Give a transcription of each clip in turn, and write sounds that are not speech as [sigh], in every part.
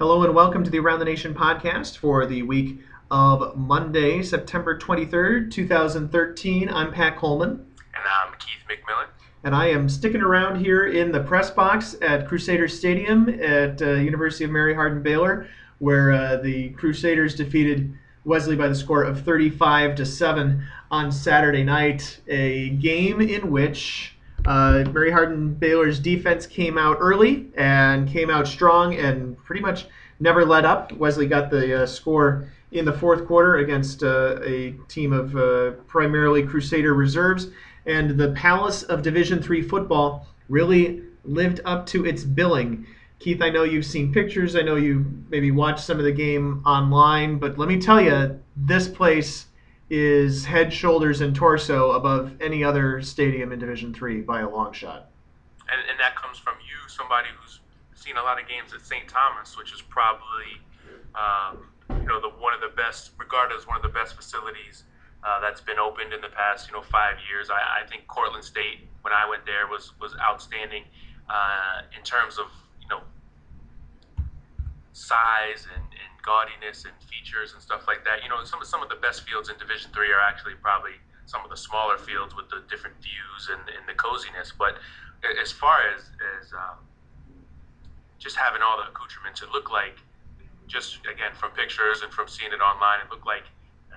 Hello and welcome to the Around the Nation podcast for the week of Monday, September 23rd, 2013. I'm Pat Coleman. And I'm Keith McMillan. And I am sticking around here in the press box at Crusaders Stadium at uh, University of Mary Hardin Baylor, where uh, the Crusaders defeated Wesley by the score of 35 to 7 on Saturday night. A game in which uh, Mary Hardin Baylor's defense came out early and came out strong and pretty much never let up. Wesley got the uh, score in the fourth quarter against uh, a team of uh, primarily Crusader reserves, and the Palace of Division Three football really lived up to its billing. Keith, I know you've seen pictures. I know you maybe watched some of the game online, but let me tell you, this place is head, shoulders, and torso above any other stadium in Division Three by a long shot. And, and that comes from you, somebody who's seen a lot of games at St. Thomas, which is probably, um, you know, the one of the best, regarded as one of the best facilities uh, that's been opened in the past, you know, five years. I, I, think Cortland State, when I went there, was was outstanding uh, in terms of size and, and gaudiness and features and stuff like that. You know, some of some of the best fields in Division Three are actually probably some of the smaller fields with the different views and, and the coziness. But as far as as um, just having all the accoutrements, it looked like just again from pictures and from seeing it online, it looked like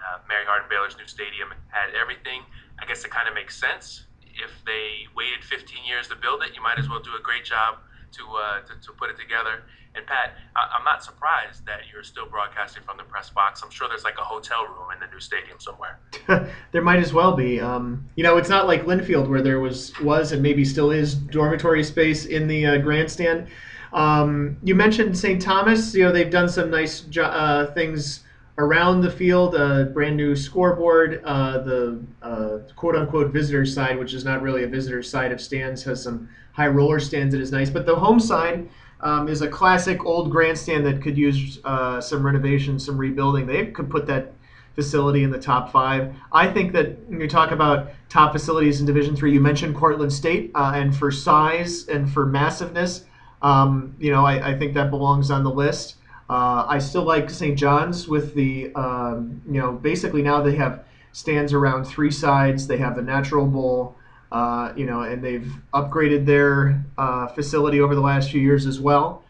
uh, Mary Hardin Baylor's new stadium had everything. I guess it kind of makes sense. If they waited 15 years to build it, you might as well do a great job to, uh, to, to, put it together. And Pat, I, am not surprised that you're still broadcasting from the press box. I'm sure there's like a hotel room in the new stadium somewhere. [laughs] there might as well be. Um, you know, it's not like Linfield where there was was and maybe still is dormitory space in the uh, grandstand. Um, you mentioned St. Thomas. You know, they've done some nice uh, things around the field. A brand new scoreboard. Uh, the uh, quote unquote visitor side, which is not really a visitor side of stands, has some high roller stands that is nice. But the home side um, is a classic old grandstand that could use uh, some renovation, some rebuilding. They could put that facility in the top five. I think that when you talk about top facilities in Division Three, you mentioned Cortland State, uh, and for size and for massiveness, um, you know, I, I, think that belongs on the list. Uh, I still like St. John's with the, um, you know, basically now they have stands around three sides. They have the natural bowl. Uh, you know, and they've upgraded their uh, facility over the last few years as well.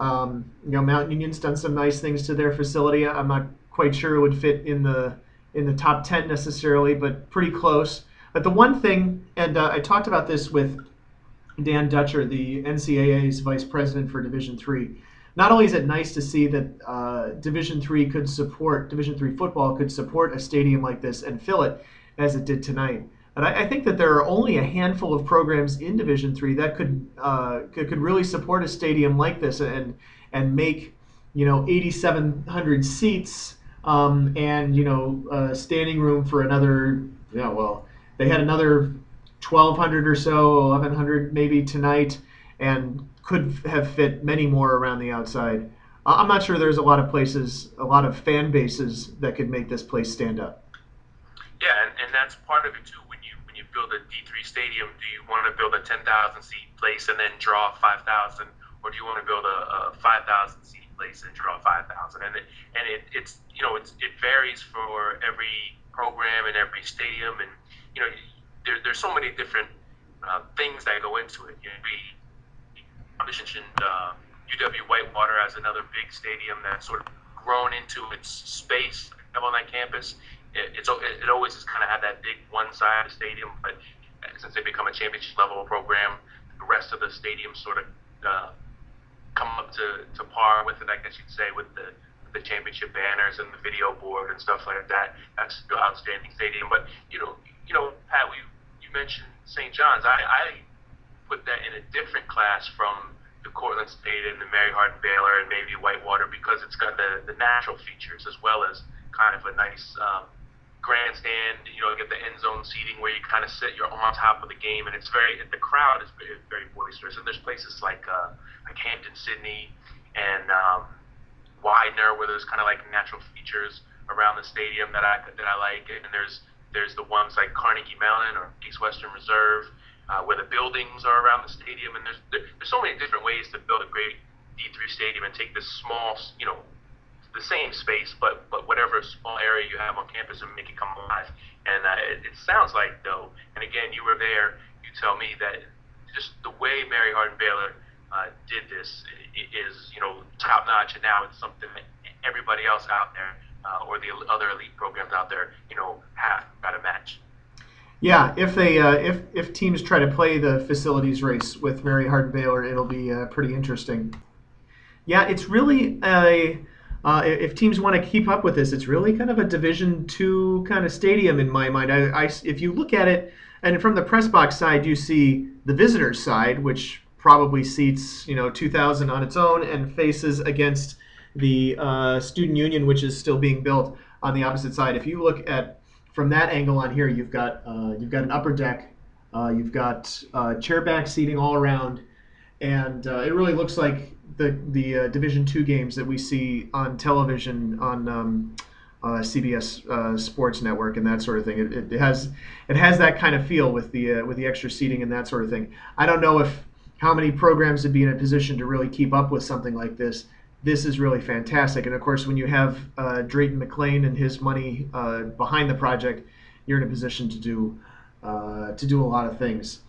Um, you know, Mount Union's done some nice things to their facility. I'm not quite sure it would fit in the in the top 10 necessarily, but pretty close. But the one thing, and uh, I talked about this with Dan Dutcher, the NCAA's vice president for Division Three. Not only is it nice to see that uh, Division Three could support Division Three football could support a stadium like this and fill it as it did tonight, but I, I think that there are only a handful of programs in Division Three that could, uh, could could really support a stadium like this and and make you know 8,700 seats um, and you know uh, standing room for another. Yeah, well, they had another 1,200 or so, 1,100 maybe tonight, and could have fit many more around the outside. I'm not sure there's a lot of places, a lot of fan bases that could make this place stand up. Yeah, and, and that's part of it too build a D3 stadium, do you want to build a 10,000 seat place and then draw 5,000, or do you want to build a, a 5,000 seat place and draw 5,000? And it, and it, it's you know it's, it varies for every program and every stadium, and you know there, there's so many different uh, things that go into it. You know, we mentioned uh, UW Whitewater as another big stadium that's sort of grown into its space on that campus it, it's it always has kind of had that big one side of the stadium, but since they become a championship level program, the rest of the stadium sort of uh, come up to, to par with it, I guess you'd say, with the the championship banners and the video board and stuff like that. That's an outstanding stadium. But you know, you know, Pat, we you mentioned St. John's. I, I put that in a different class from the Cortland State and the Mary Hardin Baylor and maybe Whitewater because it's got the, the natural features as well as kind of a nice um, grandstand, you know, get the end zone seating where you kind of sit, you're on top of the game, and it's very the crowd is very, very boisterous. And there's places like uh, like Hampden, Sydney, and um, Widener where there's kind of like natural features around the stadium that I that I like, and there's there's the ones like Carnegie Mellon or Case Western Reserve. Uh, where the buildings are around the stadium, and there's there's so many different ways to build a great D3 Stadium and take this small, you know, the same space, but but whatever small area you have on campus and make it come alive. And uh, it, it sounds like though, and again, you were there. You tell me that just the way Mary Hardin Baylor uh, did this is, you know, top notch, and now it's something that everybody else out there uh, or the other elite programs out there, you know, have got to match. Yeah, if they uh, if if teams try to play the facilities race with Mary Hardin Baylor, it'll be uh, pretty interesting. Yeah, it's really a uh, if teams want to keep up with this, it's really kind of a Division two kind of stadium in my mind. I, I, if you look at it, and from the press box side, you see the visitors side, which probably seats you know 2,000 on its own and faces against the uh, student union, which is still being built on the opposite side. If you look at from that angle on here, you've got uh, you've got an upper deck, uh, you've got uh, chair back seating all around, and uh, it really looks like the the uh, Division two games that we see on television on um, uh, CBS uh, Sports Network and that sort of thing. It, it, has it has that kind of feel with the uh, with the extra seating and that sort of thing. I don't know if how many programs would be in a position to really keep up with something like this. This is really fantastic, and of course, when you have uh, Drayton McLane and his money behind the project, you're in a position to do to do a lot of things.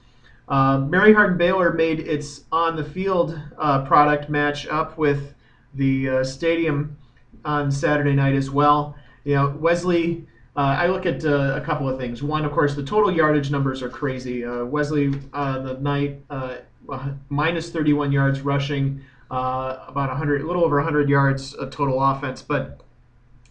Uh, Mary Hardin Baylor made its on the field uh, product match up with the uh, stadium on Saturday night as well. You know, Wesley. Uh, I look at uh, a couple of things. One, of course, the total yardage numbers are crazy. Uh, Wesley the night minus 31 yards rushing, about 100, a little over 100 yards of total offense. But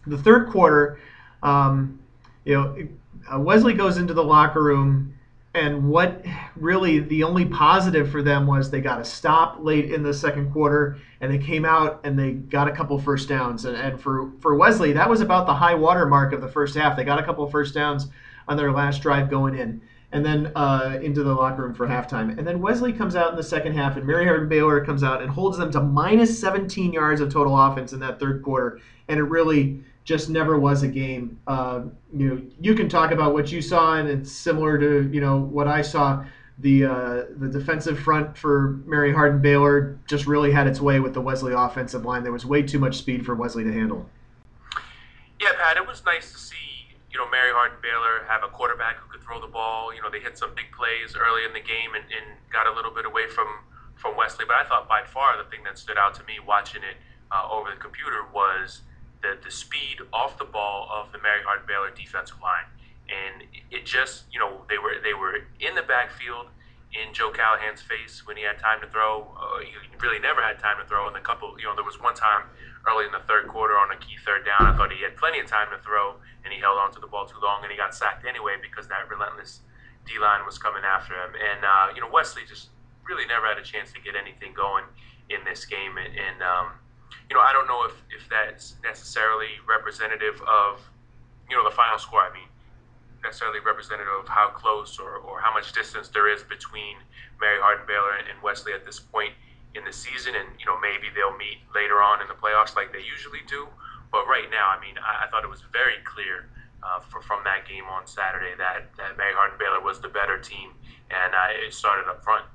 the third quarter, um, you know, Wesley goes into the locker room and what really the only positive for them was they got a stop late in the second quarter and they came out and they got a couple first downs. And, and for, for wesley that was about the high water mark of the first half. They got a couple first downs on their last drive going in and then uh, into the locker room for halftime and then wesley comes out in the second half and mary hardin baylor comes out and holds them to minus 17 yards of total offense in that third quarter and it really just never was a game. Uh, you know, you can talk about what you saw, and it's similar to you know what I saw. The uh, the defensive front for Mary Hardin Baylor just really had its way with the Wesley offensive line. There was way too much speed for Wesley to handle. Yeah, Pat, it was nice to see you know Mary Hardin Baylor have a quarterback who could throw the ball. You know, they hit some big plays early in the game and, and got a little bit away from from Wesley. But I thought by far the thing that stood out to me watching it uh, over the computer was the, the speed off the ball of the Mary Hardin Baylor defensive line. And it just, you know, they were they were in the backfield in Joe Callahan's face when he had time to throw. Uh, he really never had time to throw. And a couple, you know, there was one time early in the third quarter on a key third down. I thought he had plenty of time to throw, and he held onto the ball too long, and he got sacked anyway because that relentless D line was coming after him. And uh, you know, Wesley just really never had a chance to get anything going in this game, and, and um, you know, I don't know if, if that's necessarily representative of, you know, the final score. I mean, necessarily representative of how close or, or how much distance there is between Mary Hardin Baylor and Wesley at this point in the season. And, you know, maybe they'll meet later on in the playoffs like they usually do. But right now, I mean, I, I thought it was very clear uh, for, from that game on Saturday that, that Mary Hardin Baylor was the better team, and uh, it started up front.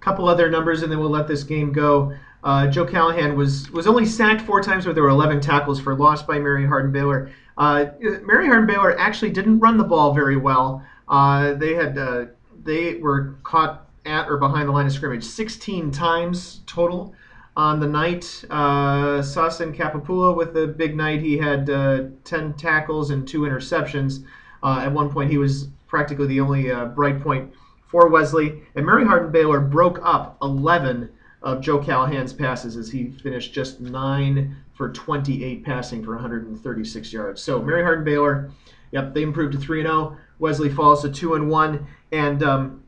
Couple other numbers, and then we'll let this game go. Uh, Joe Callahan was was only sacked four times, but there were 11 tackles for loss by Mary Hardin Baylor. Uh, Mary Hardin Baylor actually didn't run the ball very well. Uh, they had uh, they were caught at or behind the line of scrimmage 16 times total on the night. Uh, Sasan Kapapua with the big night. He had uh, 10 tackles and two interceptions. Uh, at one point, he was practically the only bright point for Wesley. And Mary Hardin Baylor broke up 11 of Joe Callahan's passes as he finished just nine for 28 passing for 136 yards. So Mary Hardin Baylor, yep, they improved to three and zero. Oh. Wesley falls to two and one, and um,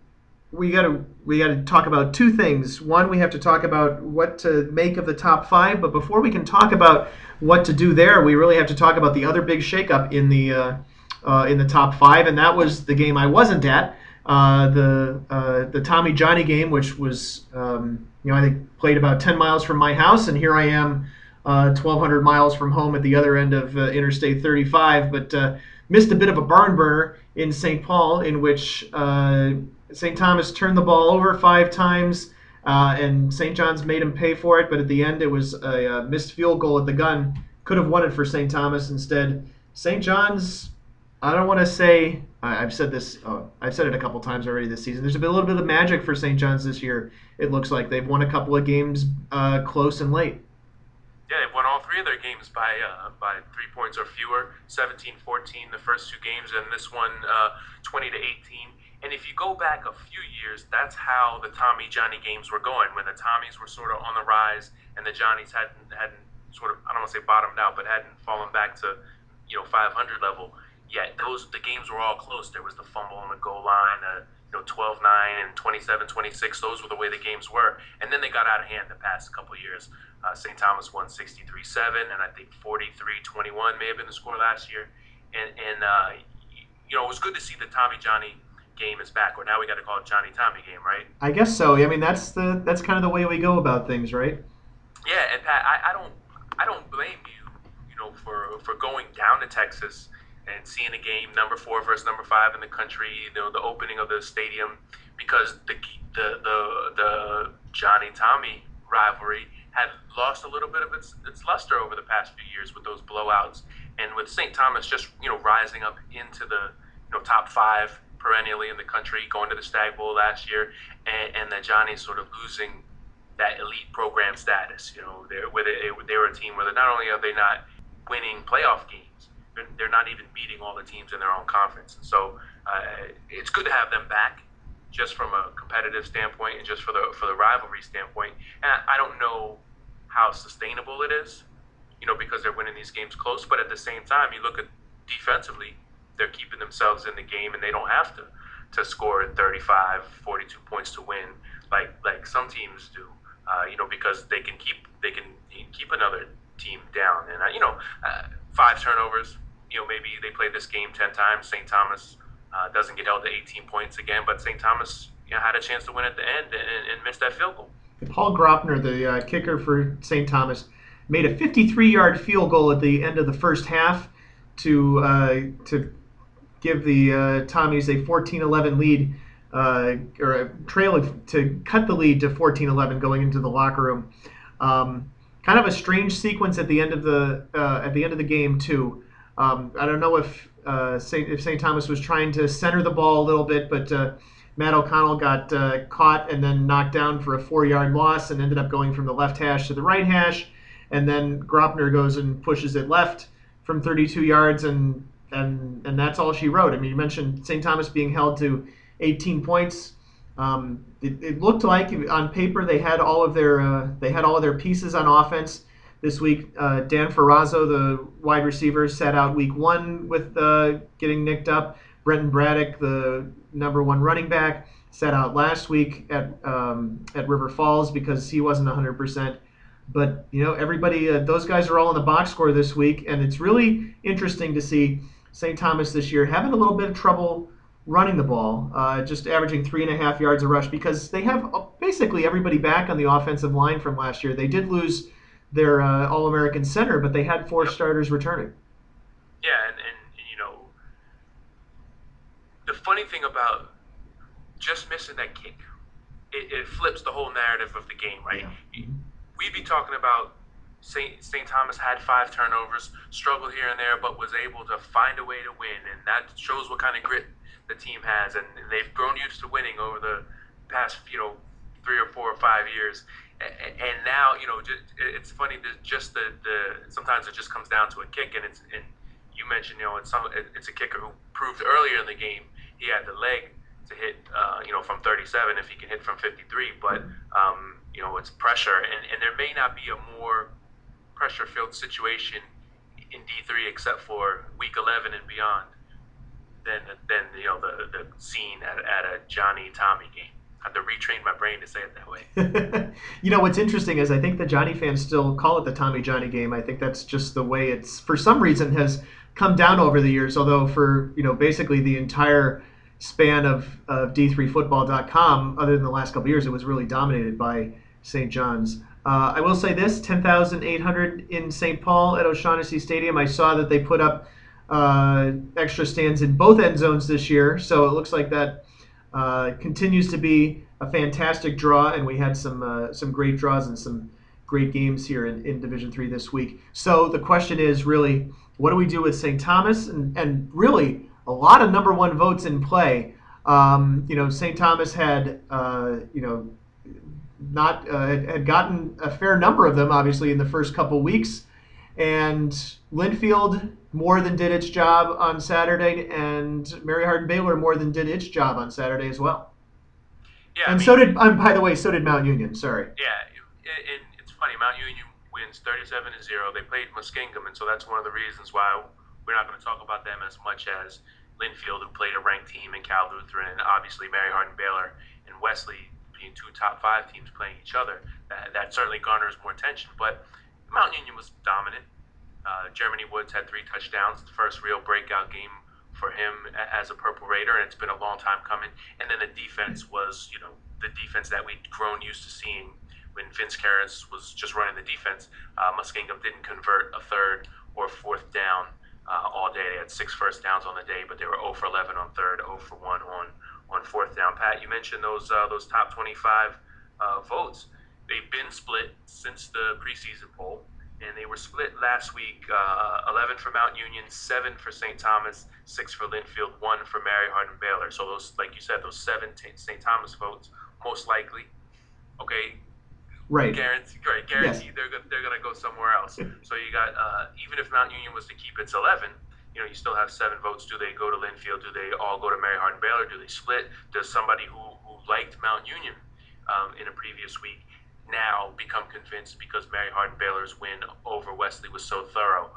we got to we got to talk about two things. One, we have to talk about what to make of the top five, but before we can talk about what to do there, we really have to talk about the other big shakeup in the uh, uh, in the top five, and that was the game I wasn't at. Uh, the uh, the Tommy Johnny game, which was um, you know I think played about 10 miles from my house, and here I am, uh, 1,200 miles from home at the other end of uh, Interstate 35, but uh, missed a bit of a barn burner in St. Paul, in which St. Thomas turned the ball over five times. uh, and St. John's made him pay for it. But at the end, it was a, a missed field goal at the gun. Could have won it for St. Thomas instead. St. John's. I don't want to say I, have said this. Uh, I've said it a couple times already this season. There's been a little bit of magic for St. John's this year. It looks like they've won a couple of games uh, close and late. Yeah, they've won all three of their games by uh, by three points or fewer. 17-14 the first two games, and this one uh, 20 to 18. And if you go back a few years, that's how the Tommy Johnny games were going. When the Tommies were sort of on the rise, and the Johnnies hadn't hadn't sort of I don't want to say bottomed out, but hadn't fallen back to you know 500 level. Yet those the games were all close. There was the fumble on the goal line, uh, you know 12-9 and 27-26. Those were the way the games were. And then they got out of hand the past couple years. Uh, St. Thomas won 63-7, and I think 43-21 may have been the score last year. And and uh, you know it was good to see the Tommy Johnny game is back, or now we got to call it Johnny Tommy game, right? I guess so. I mean that's the that's kind of the way we go about things, right? Yeah, and Pat, I, I don't I don't blame you, you know, for for going down to Texas and seeing a game number four versus number five in the country, you know, the opening of the stadium, because the the the, the Johnny Tommy rivalry had lost a little bit of its its luster over the past few years with those blowouts, and with St. Thomas just you know rising up into the you know top five perennially in the country, going to the Stagg Bowl last year, and, and the Johnny's sort of losing that elite program status. You know, they're where they, they were a team where not only are they not winning playoff games they're not even beating all the teams in their own conference. And So uh, it's good to have them back, just from a competitive standpoint and just for the for the rivalry standpoint. And I don't know how sustainable it is, you know, because they're winning these games close. But at the same time, you look at defensively, they're keeping themselves in the game, and they don't have to to score 35, 42 points to win like like some teams do. Uh, you know, because they can keep they can keep another team down. And uh, you know, uh, five turnovers you know, maybe they play this game 10 times. St. Thomas uh, doesn't get held to 18 points again, but St. Thomas you know, had a chance to win at the end and, and missed that field goal. Paul Gropner, the uh, kicker for St. Thomas, made a 53-yard field goal at the end of the first half to uh, to give the uh, Tommies a 14-11 lead, uh, or a trail to cut the lead to 14-11 going into the locker room. Um, kind of a strange sequence at the end of the uh, at the end of the game too. Um, I don't know if uh, St. if St. Thomas was trying to center the ball a little bit, but uh, Matt O'Connell got uh, caught and then knocked down for a four-yard loss and ended up going from the left hash to the right hash, and then Gropner goes and pushes it left from 32 yards, and and and that's all she wrote. I mean, you mentioned St. Thomas being held to 18 points. Um, it, it, looked like on paper they had all of their uh, they had all of their pieces on offense this week. Uh, Dan Ferrazzo, the wide receiver, sat out week one with uh, getting nicked up. Brenton Braddock, the number one running back, sat out last week at um, at River Falls because he wasn't 100%. But you know, everybody, uh, those guys are all in the box score this week, and it's really interesting to see St. Thomas this year having a little bit of trouble running the ball, uh, just averaging three and a half yards a rush because they have uh, basically everybody back on the offensive line from last year. They did lose their uh, All American center, but they had four starters returning. Yeah, and, and you know, the funny thing about just missing that kick, it, it flips the whole narrative of the game, right? Yeah. We'd be talking about St. St. Thomas had five turnovers, struggled here and there, but was able to find a way to win, and that shows what kind of grit the team has, and they've grown used to winning over the past, you know, three or four or five years and now you know it's funny that just the, the sometimes it just comes down to a kick and it's and you mentioned you know it's some it's a kicker who proved earlier in the game he had the leg to hit uh, you know from 37 if he can hit from 53 but um, you know it's pressure and, and there may not be a more pressure filled situation in D3 except for week 11 and beyond than than you know the the scene at, at a Johnny Tommy game I have to retrain my brain to say it that way. [laughs] you know what's interesting is I think the Johnny fans still call it the Tommy Johnny game. I think that's just the way it's for some reason has come down over the years. Although for you know basically the entire span of, of D3Football.com, other than the last couple years, it was really dominated by St. John's. Uh, I will say this: ten thousand eight hundred in St. Paul at O'Shaughnessy Stadium. I saw that they put up uh, extra stands in both end zones this year, so it looks like that uh, continues to be a fantastic draw, and we had some uh, some great draws and some great games here in, in Division Three this week. So the question is really, what do we do with St. Thomas? And, and really, a lot of number one votes in play. Um, you know, St. Thomas had, uh, you know, not uh, had gotten a fair number of them, obviously, in the first couple weeks. And Linfield more than did its job on Saturday, and Mary Hardin Baylor more than did its job on Saturday as well. Yeah, and I mean, so did, um, by the way, so did Mount Union. Sorry. Yeah, and it's funny. Mount Union wins 37 to zero. They played Muskingum, and so that's one of the reasons why we're not going to talk about them as much as Linfield, who played a ranked team, and Cal Lutheran, and obviously Mary Hardin Baylor and Wesley two top five teams playing each other. That, that certainly garners more attention. But Mount Union was dominant. Uh, Germany Woods had three touchdowns, the first real breakout game for him as a Purple Raider, and it's been a long time coming. And then the defense was, you know, the defense that we'd grown used to seeing when Vince Kehres was just running the defense. Uh, Muskingum didn't convert a third or fourth down uh, all day. They had six first downs on the day, but they were 0 for 11 on third, 0 for 1 on, on fourth down. Pat, you mentioned those uh, those top 25 uh, votes. They've been split since the preseason poll, and they were split last week uh, 11 for Mount Union, 7 for St. Thomas, 6 for Linfield, 1 for Mary Hardin Baylor. So, those, like you said, those seven St. Thomas votes, most likely, okay, Right. Guarantee, right, guarantee yes. they're they're gonna go somewhere else. [laughs] So you got uh, even if Mount Union was to keep its eleven, you know, you still have seven votes. Do they go to Linfield? Do they all go to Mary Hardin Baylor? Do they split? Does somebody who, who liked Mount Union um, in a previous week now become convinced because Mary Hardin Baylor's win over Wesley was so thorough?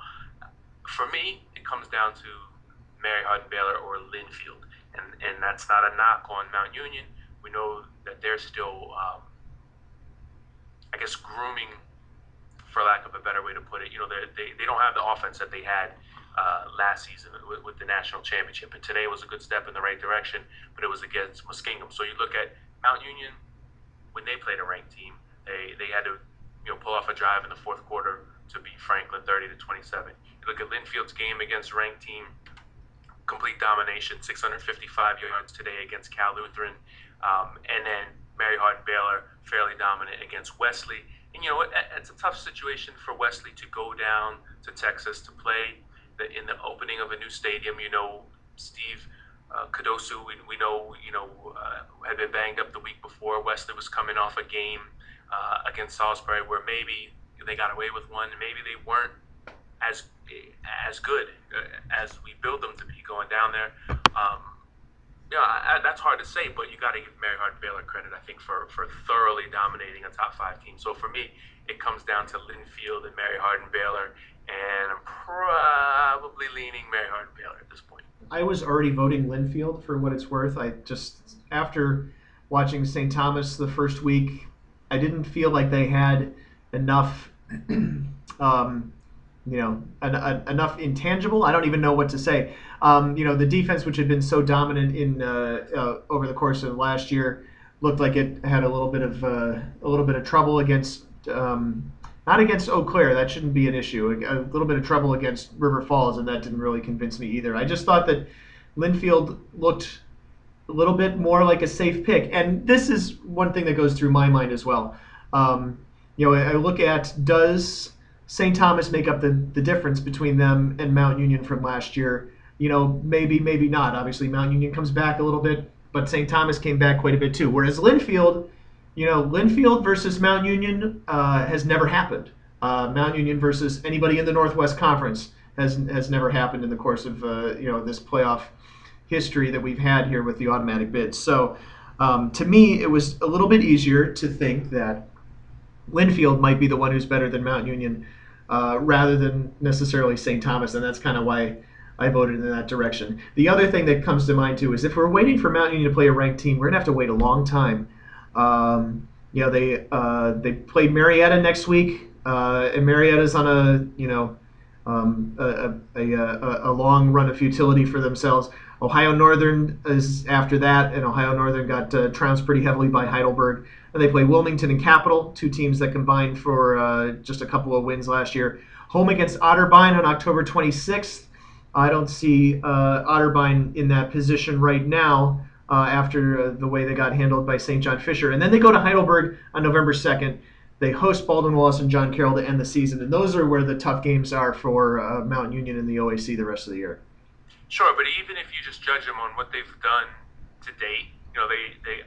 For me, it comes down to Mary Hardin Baylor or Linfield, and and that's not a knock on Mount Union. We know that they're still um, I guess grooming, for lack of a better way to put it. You know, they they, they don't have the offense that they had uh, last season with, with, the national championship, and today was a good step in the right direction, but it was against Muskingum. So you look at Mount Union when they played a ranked team, they they had to you know pull off a drive in the fourth quarter to beat Franklin 30 to 27. You look at Linfield's game against ranked team, complete domination, 655 yards today against Cal Lutheran, um, and then Mary Hardin Baylor fairly dominant against Wesley. And you know, it, it's a tough situation for Wesley to go down to Texas to play the, in the opening of a new stadium. You know, Steve uh, Kadosu, we, we know, you know, uh, had been banged up the week before. Wesley was coming off a game uh, against Salisbury where maybe they got away with one, maybe they weren't as as good uh, as we build them to be going down there. Um, yeah, I, that's hard to say, but you got to give Mary Hardin Baylor credit, I think, for, for thoroughly dominating a top five team. So for me, it comes down to Linfield and Mary Hardin Baylor, and I'm probably leaning Mary Hardin Baylor at this point. I was already voting Linfield for what it's worth. I just, after watching St. Thomas the first week, I didn't feel like they had enough [clears throat] um, you know, an, an, enough intangible. I don't even know what to say. Um, you know, the defense, which had been so dominant in uh, uh, over the course of last year, looked like it had a little bit of uh, a little bit of trouble against. Um, not against Eau Claire, that shouldn't be an issue. A, little bit of trouble against River Falls, and that didn't really convince me either. I just thought that Linfield looked a little bit more like a safe pick, and this is one thing that goes through my mind as well. Um, you know, I look at does St. Thomas make up the, the difference between them and Mount Union from last year. You know, maybe, maybe not. Obviously, Mount Union comes back a little bit, but St. Thomas came back quite a bit too. Whereas Linfield, you know, Linfield versus Mount Union uh, has never happened. Uh, Mount Union versus anybody in the Northwest Conference has has never happened in the course of uh, you know this playoff history that we've had here with the automatic bids. So um, to me, it was a little bit easier to think that Linfield might be the one who's better than Mount Union uh, rather than necessarily St. Thomas, and that's kind of why I voted in that direction. The other thing that comes to mind too is if we're waiting for Mount Union to play a ranked team, we're gonna have to wait a long time. Um, you know, they uh, they play Marietta next week, uh, and Marietta's on a you know um, a, a, a, a, long run of futility for themselves. Ohio Northern is after that, and Ohio Northern got uh, trounced pretty heavily by Heidelberg. And they play Wilmington and Capital, two teams that combined for uh, just a couple of wins last year. Home against Otterbein on October 26th. I don't see uh, Otterbein in that position right now. Uh, after uh, the way they got handled by St. John Fisher. And then they go to Heidelberg on November 2nd. They host Baldwin Wallace and John Carroll to end the season. And those are where the tough games are for uh, Mount Union and the OAC the rest of the year. Sure, but even if you just judge them on what they've done to date, you know, they they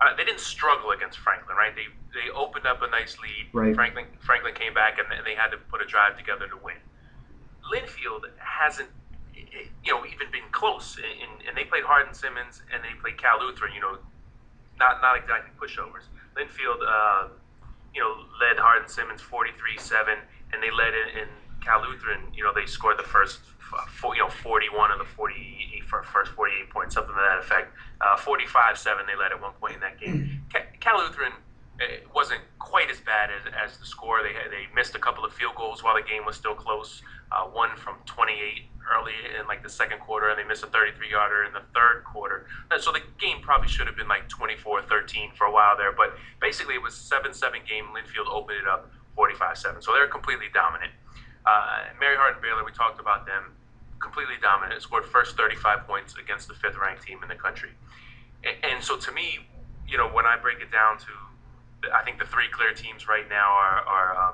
uh, they didn't struggle against Franklin, right? They they opened up a nice lead. Right. Franklin Franklin came back and they had to put a drive together to win. Linfield hasn't, you know, even been close, and, and they played Hardin Simmons and they played Cal Lutheran. You know, not not exactly pushovers. Linfield, uh, you know, led Hardin Simmons 43-7, and they led in, in Cal Lutheran. You know, they scored the first, you know, 41 of the 48 first 48 points, something to that effect. Uh, 45-7, they led at one point in that game. Cal Lutheran it wasn't quite as bad as, as the score. They they missed a couple of field goals while the game was still close. Uh, one from 28 early in like the second quarter, and they missed a 33 yarder in the third quarter. And so the game probably should have been like 24-13 for a while there. But basically, it was 7-7 game. Linfield opened it up 45-7. So they're completely dominant. Uh, Mary Hardin Baylor, we talked about them, completely dominant. Scored first 35 points against the fifth ranked team in the country. And, and so to me, you know, when I break it down to I think the three clear teams right now are, are uh,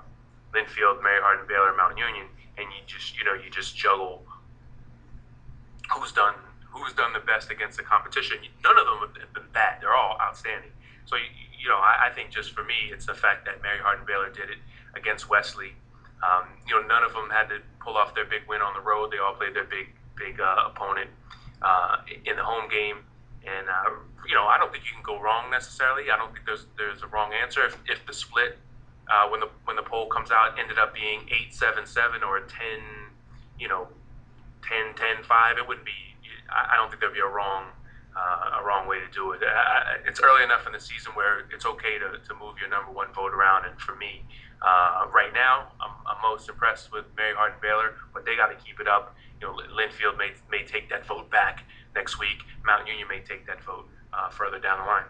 Linfield, Mary Hardin, Baylor, Mount Union, and you just you know you just juggle who's done who's done the best against the competition. None of them have been bad; they're all outstanding. So you, you know I, I think just for me, it's the fact that Mary Hardin Baylor did it against Wesley. Um, you know, none of them had to pull off their big win on the road. They all played their big big uh, opponent uh, in the home game, and uh, you know, I don't think you can go wrong necessarily. I don't think there's there's a wrong answer. If, if the split uh, when the when the poll comes out ended up being eight seven seven or ten, you know, 10, 10, 5, it wouldn't be. I don't think there'd be a wrong uh, a wrong way to do it. Uh, it's early enough in the season where it's okay to, to move your number one vote around. And for me, uh, right now, I'm, I'm, most impressed with Mary Hardin Baylor, but they got to keep it up. You know, Linfield may may take that vote back next week. Mount Union may take that vote uh, further down the line.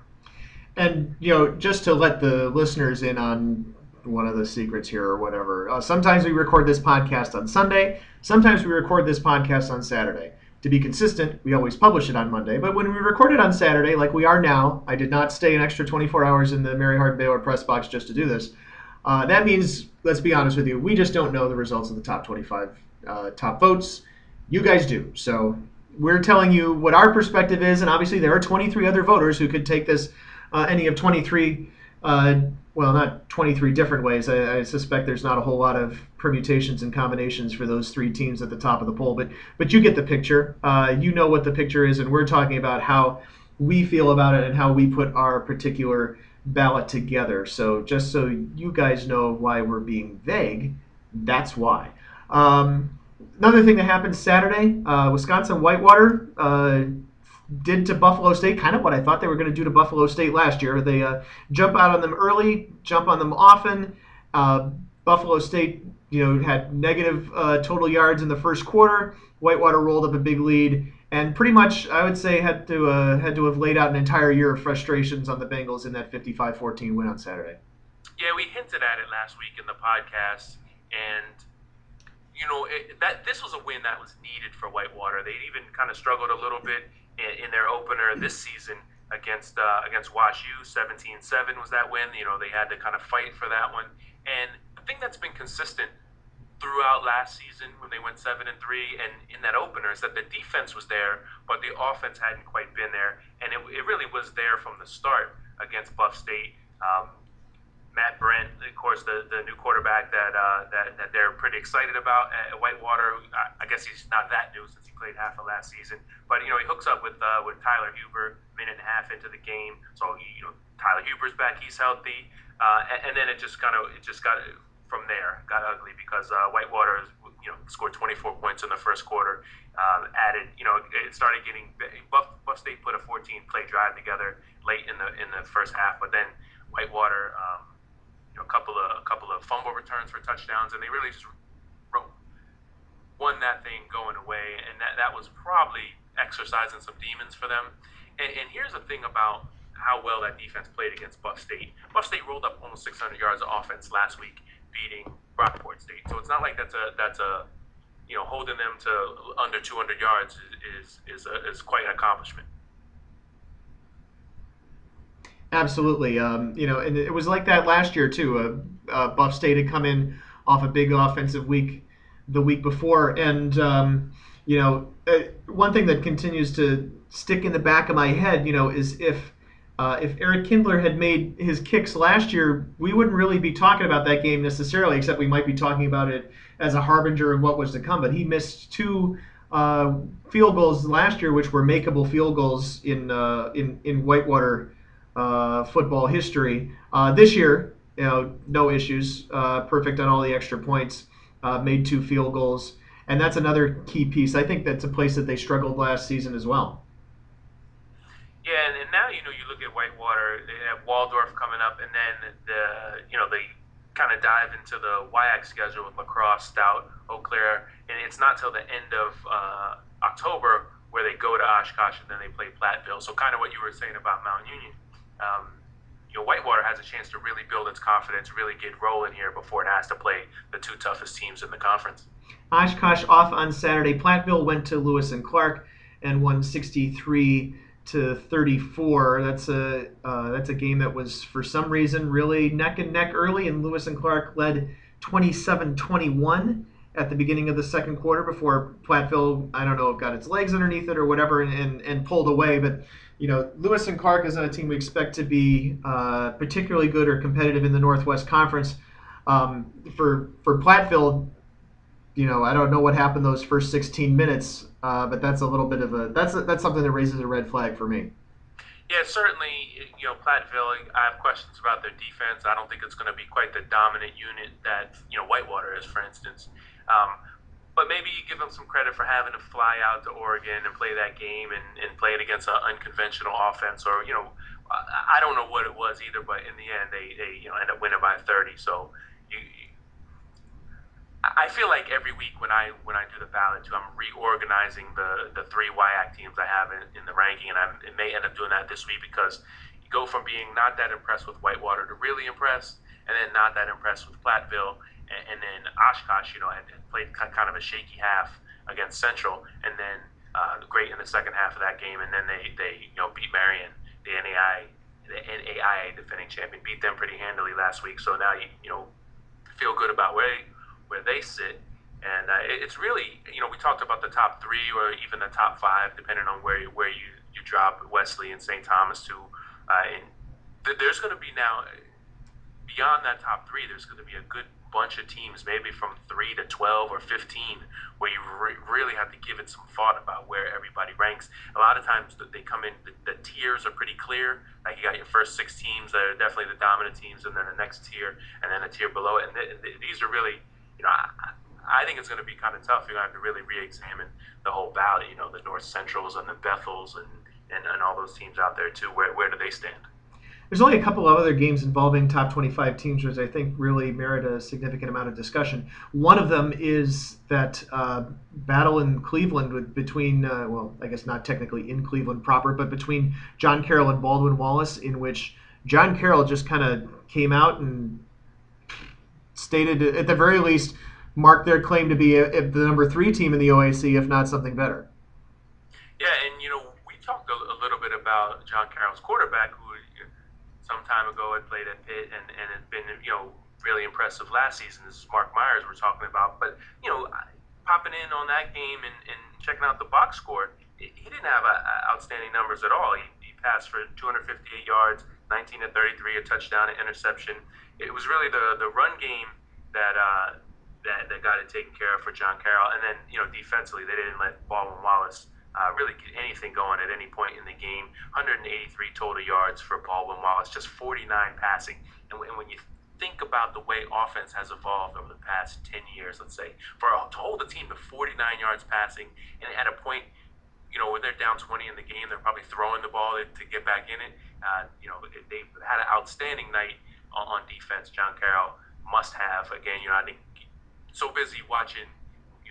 And you know, just to let the listeners in on one of the secrets here or whatever. Uh, sometimes we record this podcast on Sunday. Sometimes we record this podcast on Saturday. To be consistent, we always publish it on Monday. But when we record it on Saturday, like we are now, I did not stay an extra 24 hours in the Mary Hardin Baylor press box just to do this. Uh, that means, let's be honest with you, we just don't know the results of the top 25 uh, top votes. You guys do. So we're telling you what our perspective is, and obviously there are 23 other voters who could take this uh, any of 23, uh, well, not 23 different ways. I, I, suspect there's not a whole lot of permutations and combinations for those three teams at the top of the poll, but but you get the picture. Uh, you know what the picture is, and we're talking about how we feel about it and how we put our particular ballot together. So just so you guys know why we're being vague, that's why. Um, another thing that happened Saturday, uh, Wisconsin Whitewater uh, did to Buffalo State kind of what I thought they were going to do to Buffalo State last year. They uh, jump out on them early, jump on them often. Uh, Buffalo State, you know, had negative uh, total yards in the first quarter. Whitewater rolled up a big lead, and pretty much, I would say, had to uh, had to have laid out an entire year of frustrations on the Bengals in that 55-14 win on Saturday. Yeah, we hinted at it last week in the podcast, and you know it, that this was a win that was needed for Whitewater. They even kind of struggled a little bit in, in their opener this season against uh, against Wash U. 17-7 was that win. You know they had to kind of fight for that one, and I think that's been consistent throughout last season when they went seven and three, and in that opener is that the defense was there, but the offense hadn't quite been there, and it, it really was there from the start against Buff State. Um, Matt Behrendt, of course, the, the new quarterback that, uh, that that they're pretty excited about at Whitewater. I, guess he's not that new since he played half of last season, but you know he hooks up with uh, with Tyler Huber minute and a half into the game. So he, you know Tyler Huber's back, he's healthy, uh, and, and, then it just kind of it just got from there got ugly because uh, Whitewater you know scored 24 points in the first quarter. Uh, added, you know, it started getting Buff, Buff State put a 14 play drive together late in the in the first half, but then Whitewater. Um, know, a couple of a couple of fumble returns for touchdowns, and they really just won that thing going away. And that that was probably exercising some demons for them. And, and here's the thing about how well that defense played against Buff State. Buff State rolled up almost 600 yards of offense last week, beating Brockport State. So it's not like that's a that's a you know, holding them to under 200 yards is is, is, a, is quite an accomplishment. Absolutely. Um, you know, and it was like that last year too. Uh, uh, Buff State had come in off a big offensive week the week before, and um, you know, uh, one thing that continues to stick in the back of my head, you know, is if uh, if Eric Kindler had made his kicks last year, we wouldn't really be talking about that game necessarily, except we might be talking about it as a harbinger of what was to come. But he missed two uh, field goals last year, which were makeable field goals in uh, in in Whitewater uh, football history. Uh, this year, you know, no issues, uh, perfect on all the extra points, made two field goals, and that's another key piece. I think that's a place that they struggled last season as well. Yeah, and, and now you know you look at Whitewater, they have Waldorf coming up, and then the you know they kind of dive into the WIAC schedule with La Crosse, Stout, Eau Claire, and it's not till the end of uh, October where they go to Oshkosh and then they play Platteville. So kind of what you were saying about Mount Union. Um, you know, Whitewater has a chance to really build its confidence, really get rolling here before it has to play the two toughest teams in the conference. Oshkosh off on Saturday. Platteville went to Lewis and Clark and won 63 to 34. That's a uh, that's a game that was for some reason really neck and neck early, and Lewis and Clark led 27-21 at the beginning of the second quarter before Platteville, I don't know, got its legs underneath it or whatever, and, and, and pulled away. But you know, Lewis and Clark is not a team we expect to be uh, particularly good or competitive in the Northwest Conference. Um, for for Platteville, you know, I don't know what happened those first 16 minutes, uh, but that's a little bit of a that's a, that's something that raises a red flag for me. Yeah, certainly. You know, Platteville. I have questions about their defense. I don't think it's going to be quite the dominant unit that you know Whitewater is, for instance. Um, but maybe you give them some credit for having to fly out to Oregon and play that game and, and play it against an unconventional offense, or you know, I don't know what it was either. But in the end, they, they you know end up winning by 30. So you, I feel like every week when I when I do the ballot too, I'm reorganizing the the three WIAC teams I have in, in the ranking, and I may end up doing that this week because you go from being not that impressed with Whitewater to really impressed, and then not that impressed with Platteville, and, and then Oshkosh, you know, had played kind of a shaky half against Central, and then uh, great in the second half of that game, and then they they you know beat Marian, the NAI the NAIA defending champion, beat them pretty handily last week. So now you you know feel good about where where they sit. And uh, it's really, you know, we talked about the top three or even the top five, depending on where where you, you drop Wesley and St. Thomas to. Uh, and th- there's going to be now, beyond that top three, there's going to be a good bunch of teams, maybe from three to 12 or 15, where you re- really have to give it some thought about where everybody ranks. A lot of times they come in, the, the, tiers are pretty clear. Like you got your first six teams that are definitely the dominant teams, and then the next tier, and then a tier below it. And th- th- these are really you know, I, I think it's going to be kind of tough. You're going to have to really re-examine the whole valley. You know, the North Centrals and the Bethels and, and, and all those teams out there too. Where where do they stand? There's only a couple of other games involving top 25 teams, which I think really merit a significant amount of discussion. One of them is that uh, battle in Cleveland with, between, uh, well, I guess not technically in Cleveland proper, but between John Carroll and Baldwin Wallace, in which John Carroll just kind of came out and stated at the very least marked their claim to be a, a, the number three team in the OAC, if not something better. Yeah, and you know we talked a, a little bit about John Carroll's quarterback, who time ago had played at Pitt and and had been you know really impressive last season. Is Mark Myers we're talking about, but you know popping in on that game and, and checking out the box score, he didn't have a, a outstanding numbers at all. He, he passed for 258 yards, 19 to 33, a touchdown, an interception it was really the the run game that uh, that that got it taken care of for John Carroll, and then you know defensively they didn't let Baldwin Wallace uh, really get anything going at any point in the game. 183 total yards for Baldwin Wallace, just 49 passing, and, and when you think about the way offense has evolved over the past 10 years, let's say, for to hold the team to 49 yards passing, and at a point, you know, when they're down 20 in the game, they're probably throwing the ball to get back in it. Uh, you know, they've had an outstanding night on defense. John Carroll must have. Again, you know, I think so busy watching,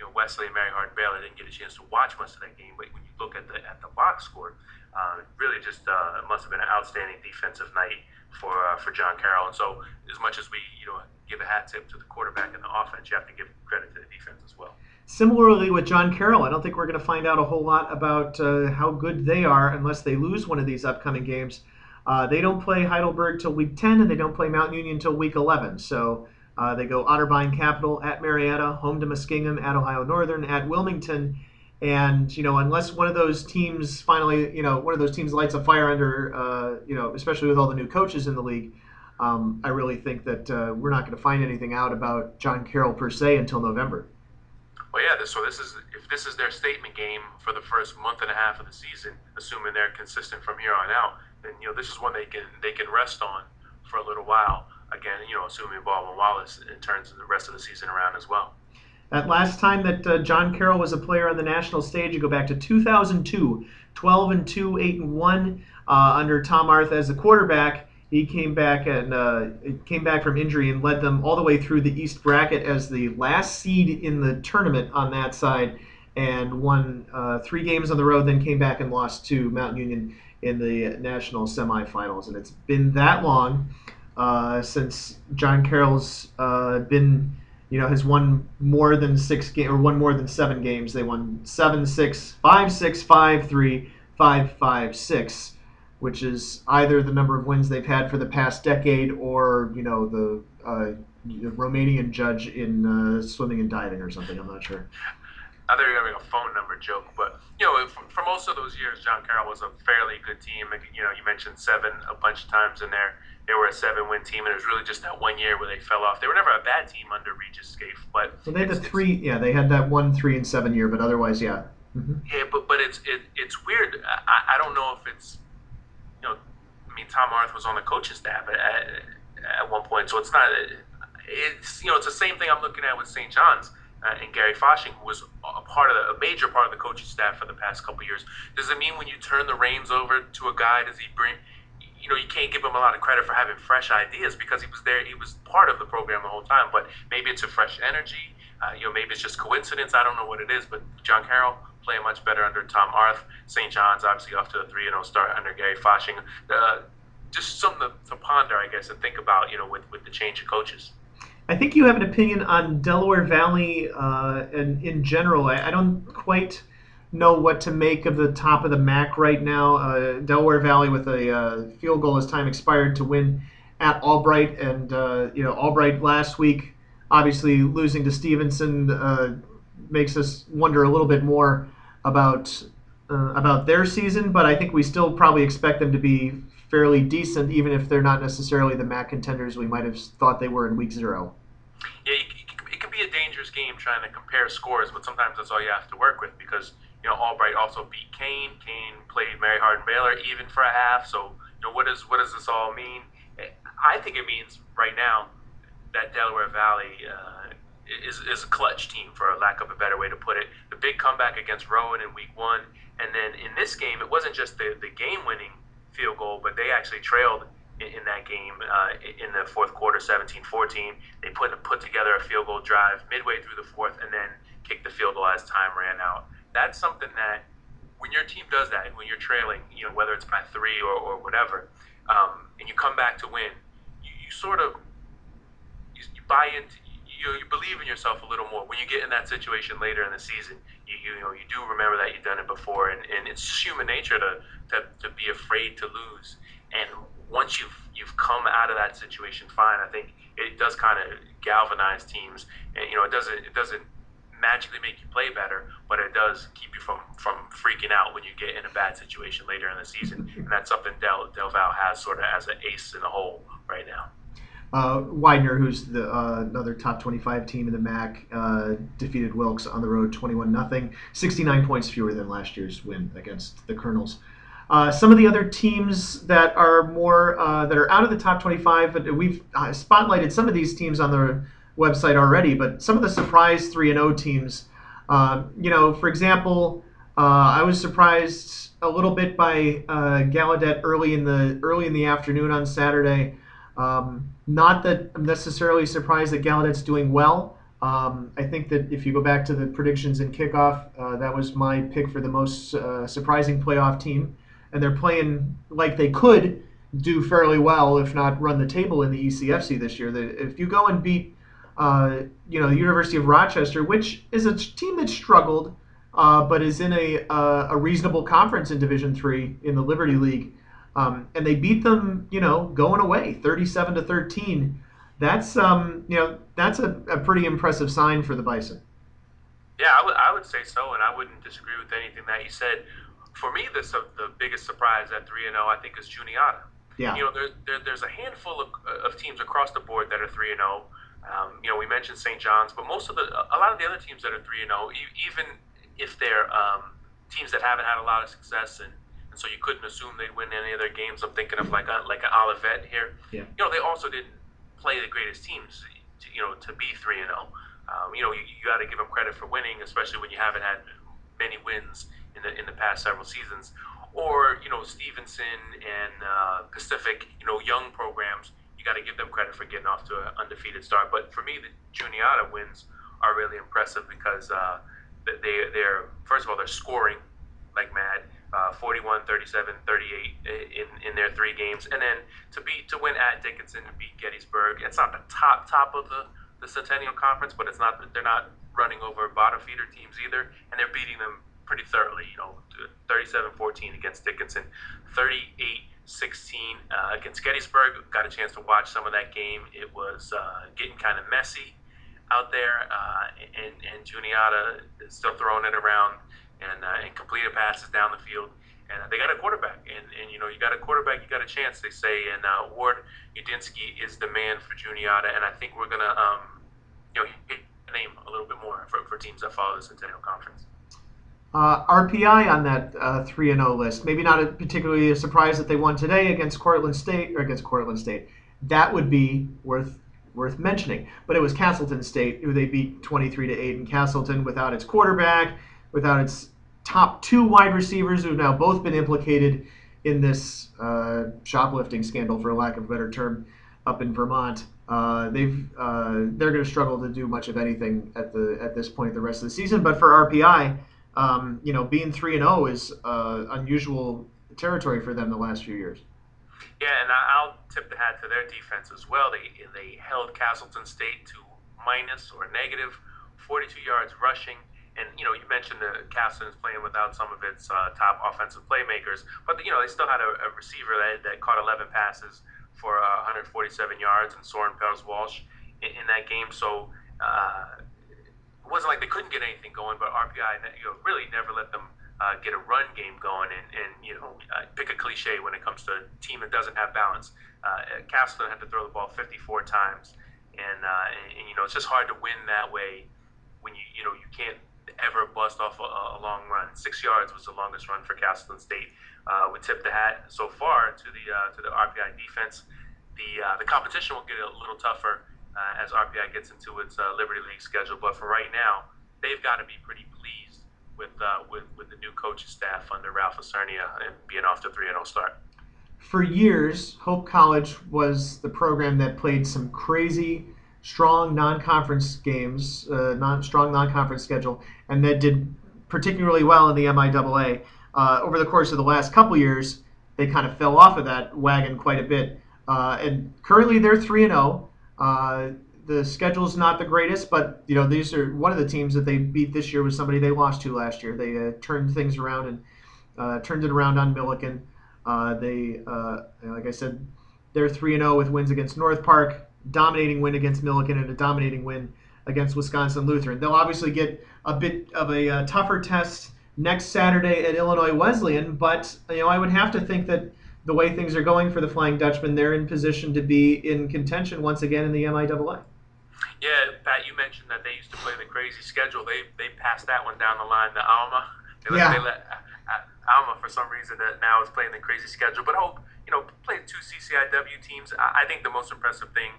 you know, Wesley and Mary Hardin Baylor didn't get a chance to watch much of that game. But when you look at the at the box score, uh, really just uh, must have been an outstanding defensive night for uh, for John Carroll. And so, as much as we you know give a hat tip to the quarterback and the offense, you have to give credit to the defense as well. Similarly with John Carroll, I don't think we're going to find out a whole lot about uh, how good they are unless they lose one of these upcoming games. Uh, they don't play Heidelberg till week 10, and they don't play Mount Union until week 11. So uh, they go Otterbein Capital at Marietta, home to Muskingum, at Ohio Northern, at Wilmington. And you know, unless one of those teams finally, you know, one of those teams lights a fire under, uh, you know, especially with all the new coaches in the league, um, I really think that uh, we're not going to find anything out about John Carroll per se until November. Well, yeah. This, so this is if this is their statement game for the first month and a half of the season, assuming they're consistent from here on out, then you know this is one they can they can rest on for a little while. Again, you know, assuming Baldwin Wallace turns the rest of the season around as well. That last time that uh, John Carroll was a player on the national stage, you go back to 2002, 12 and 2, 8 and 1 uh, under Tom Arth as a quarterback he came back and uh, came back from injury and led them all the way through the East bracket as the last seed in the tournament on that side, and won uh, three games on the road. Then came back and lost to Mount Union in the national semifinals. And it's been that long uh, since John Carroll's uh, been, you know, has won more than six games or won more than seven games. They won seven, six, five, six, five, three, five, five, six which is either the number of wins they've had for the past decade or you know the, uh, Romanian judge in uh, swimming and diving or something. I'm not sure. I thought you were having a phone number joke, but you know, for, for, most of those years, John Carroll was a fairly good team. You know, you mentioned seven a bunch of times in there. They were a seven-win team, and it was really just that one year where they fell off. They were never a bad team under Regis Scafe, but so they had the three. Yeah, they had that one three and seven year, but otherwise, yeah. Mm-hmm. Yeah, but but it's it, it's weird. I, I don't know if it's you know, I mean, Tom Arth was on the coaching staff at, at one point, so it's not. It's you know, it's the same thing I'm looking at with St. John's. Uh, and Gary Fasching, who was a part of the, a major part of the coaching staff for the past couple years. Does it mean when you turn the reins over to a guy, does he bring, you know, you can't give him a lot of credit for having fresh ideas because he was there, he was part of the program the whole time. But maybe it's a fresh energy, uh, you know, maybe it's just coincidence. I don't know what it is. But John Carroll, playing much better under Tom Arth. St. John's obviously off to a 3 and zero start under Gary Fasching. Uh, just something to, to, ponder, I guess, and think about, you know, with, with the change of coaches. I think you have an opinion on Delaware Valley uh, and in general. I, I, don't quite know what to make of the top of the MAC right now. Uh, Delaware Valley with a uh, field goal as time expired to win at Albright, and uh, you know Albright last week, obviously losing to Stevenson uh, makes us wonder a little bit more about uh, about their season, but I think we still probably expect them to be fairly decent, even if they're not necessarily the MAC contenders we might have thought they were in week zero. Yeah, it can be a dangerous game trying to compare scores, but sometimes that's all you have to work with because you know Albright also beat Kean. Kean played Mary Hardin Baylor even for a half. So you know what does what does this all mean? I think it means right now that Delaware Valley. Uh, is, is a clutch team, for a lack of a better way to put it. The big comeback against Rowan in week one. And then in this game, it wasn't just the, the game winning field goal, but they actually trailed in, that game uh, in the fourth quarter, 17 14. They put, put together a field goal drive midway through the fourth and then kicked the field goal as time ran out. That's something that when your team does that, and when you're trailing, you know, whether it's by three or, or whatever, um, and you come back to win, you, you sort of you, you buy into you you believe in yourself a little more when you get in that situation later in the season. You you, you know you do remember that you've done it before, and, and it's human nature to, to to be afraid to lose. And once you've you've come out of that situation fine, I think it does kind of galvanize teams. And you know it doesn't it doesn't magically make you play better, but it does keep you from from freaking out when you get in a bad situation later in the season. And that's something Del Del Val has sort of as an ace in the hole right now. Uh, Widener, who's the uh, another top 25 team in the MAC, uh, defeated Wilkes on the road 21 0 69 points fewer than last year's win against the Colonels. Uh, some of the other teams that are more uh, that are out of the top 25, but we've uh, spotlighted some of these teams on the website already. But some of the surprise three and O teams, um, you know, for example, I was surprised a little bit by Gallaudet early in the early in the afternoon on Saturday. Um, not that I'm necessarily surprised that Gallaudet's doing well. Um, I think that if you go back to the predictions in kickoff, uh, that was my pick for the most uh, surprising playoff team. And they're playing like they could do fairly well, if not run the table in the ECFC this year. The, if you go and beat uh, you know, the University of Rochester, which is a team that struggled, uh, but is in a, uh, a reasonable conference in Division Three in the Liberty League, um, and they beat them, you know, going away, thirty-seven to thirteen. That's um, you know, that's a, a pretty impressive sign for the Bison. Yeah, I would, I would say so, and I wouldn't disagree with anything that you said. For me, the, the biggest surprise at 3 0, I think, is Juniata. Yeah. You know, there, there, there's a handful of, of teams across the board that are 3 0. Um, you know, we mentioned St. John's, but most of the, a lot of the other teams that are 3 0, even if they're um, teams that haven't had a lot of success and, and so you couldn't assume they'd win any of their games. I'm thinking of like a, like an Olivet here. Yeah. You know, they also didn't play the greatest teams, to, you know, to be 3 0. Um, you know, you, you got to give them credit for winning, especially when you haven't had many wins in the in the past several seasons. Or you know, Stevenson and uh, Pacific, you know, young programs, you got to give them credit for getting off to an undefeated start. But for me, the Juniata wins are really impressive because uh, they they're first of all they're scoring like mad. Uh, 41, 37, 38 in, in their three games, and then to beat to win at Dickinson and beat Gettysburg. It's not the top top of the the Centennial Conference, but it's not they're not running over bottom feeder teams either, and they're beating them pretty thoroughly. You know, 37-14 against Dickinson, 38-16 uh, against Gettysburg. Got a chance to watch some of that game. It was uh, getting kind of messy out there, uh, and and Juniata still throwing it around and uh, and completed passes down the field and they got a quarterback. And, and you know, you got a quarterback, you got a chance, they say. And uh, Ward Udinsky is the man for Juniata, and I think we're gonna, um, you know, name a little bit more for, for teams that follow the Centennial Conference. Uh, RPI on that uh, three and zero list. Maybe not a particularly a surprise that they won today against Cortland State or against Cortland State. That would be worth worth mentioning. But it was Castleton State who they beat twenty three to eight in Castleton without its quarterback, without its top two wide receivers who've now both been implicated in this uh, shoplifting scandal, for lack of a better term, up in Vermont. Uh, they've uh, they're going to struggle to do much of anything at the at this point the rest of the season. But for RPI, um, you know, being three and zero is uh, unusual territory for them the last few years. Yeah, and I'll tip the hat to their defense as well. They they held Castleton State to minus or negative 42 yards rushing and you know, you mentioned the Castleton is playing without some of its uh, top offensive playmakers, but you know they still had a, a receiver that, that caught 11 passes for uh, 147 yards, and Soren Pels Walsh in, in, that game. So uh, it wasn't like they couldn't get anything going, but RPI you know really never let them uh, get a run game going. And, and you know, uh, pick a cliche when it comes to a team that doesn't have balance. Uh, Castleton had to throw the ball 54 times, and, and, and you know it's just hard to win that way when you you know you can't ever bust off a, a, long run. Six yards was the longest run for Castleton State. Uh, we tip the hat so far to the uh, to the RPI defense. The uh, the competition will get a little tougher uh, as RPI gets into its uh, Liberty League schedule, but for right now, they've got to be pretty pleased with uh, with with the new coaching staff under Ralph Isernia and being off to three and zero oh start. For years, Hope College was the program that played some crazy strong non-conference games, uh, non strong non-conference schedule, and that did particularly well in the MIAA. Uh, over the course of the last couple years, they kind of fell off of that wagon quite a bit. Uh, and currently, they're three and zero. Oh. Uh, the schedule is not the greatest, but you know these are one of the teams that they beat this year was somebody they lost to last year. They uh, turned things around and uh, turned it around on Millikin. they, like I said, they're three and zero oh with wins against North Park, dominating win against Millikin and a dominating win against Wisconsin Lutheran. They'll obviously get a bit of a uh, tougher test next Saturday at Illinois Wesleyan, but you know I would have to think that the way things are going for the Flying Dutchman, they're in position to be in contention once again in the MIAA. Yeah, Pat, you mentioned that they used to play the crazy schedule. They they passed that one down the line to Alma. They let, yeah. They let uh, Alma for some reason that now is playing the crazy schedule, but Hope you know played two CCIW teams. I, I think the most impressive thing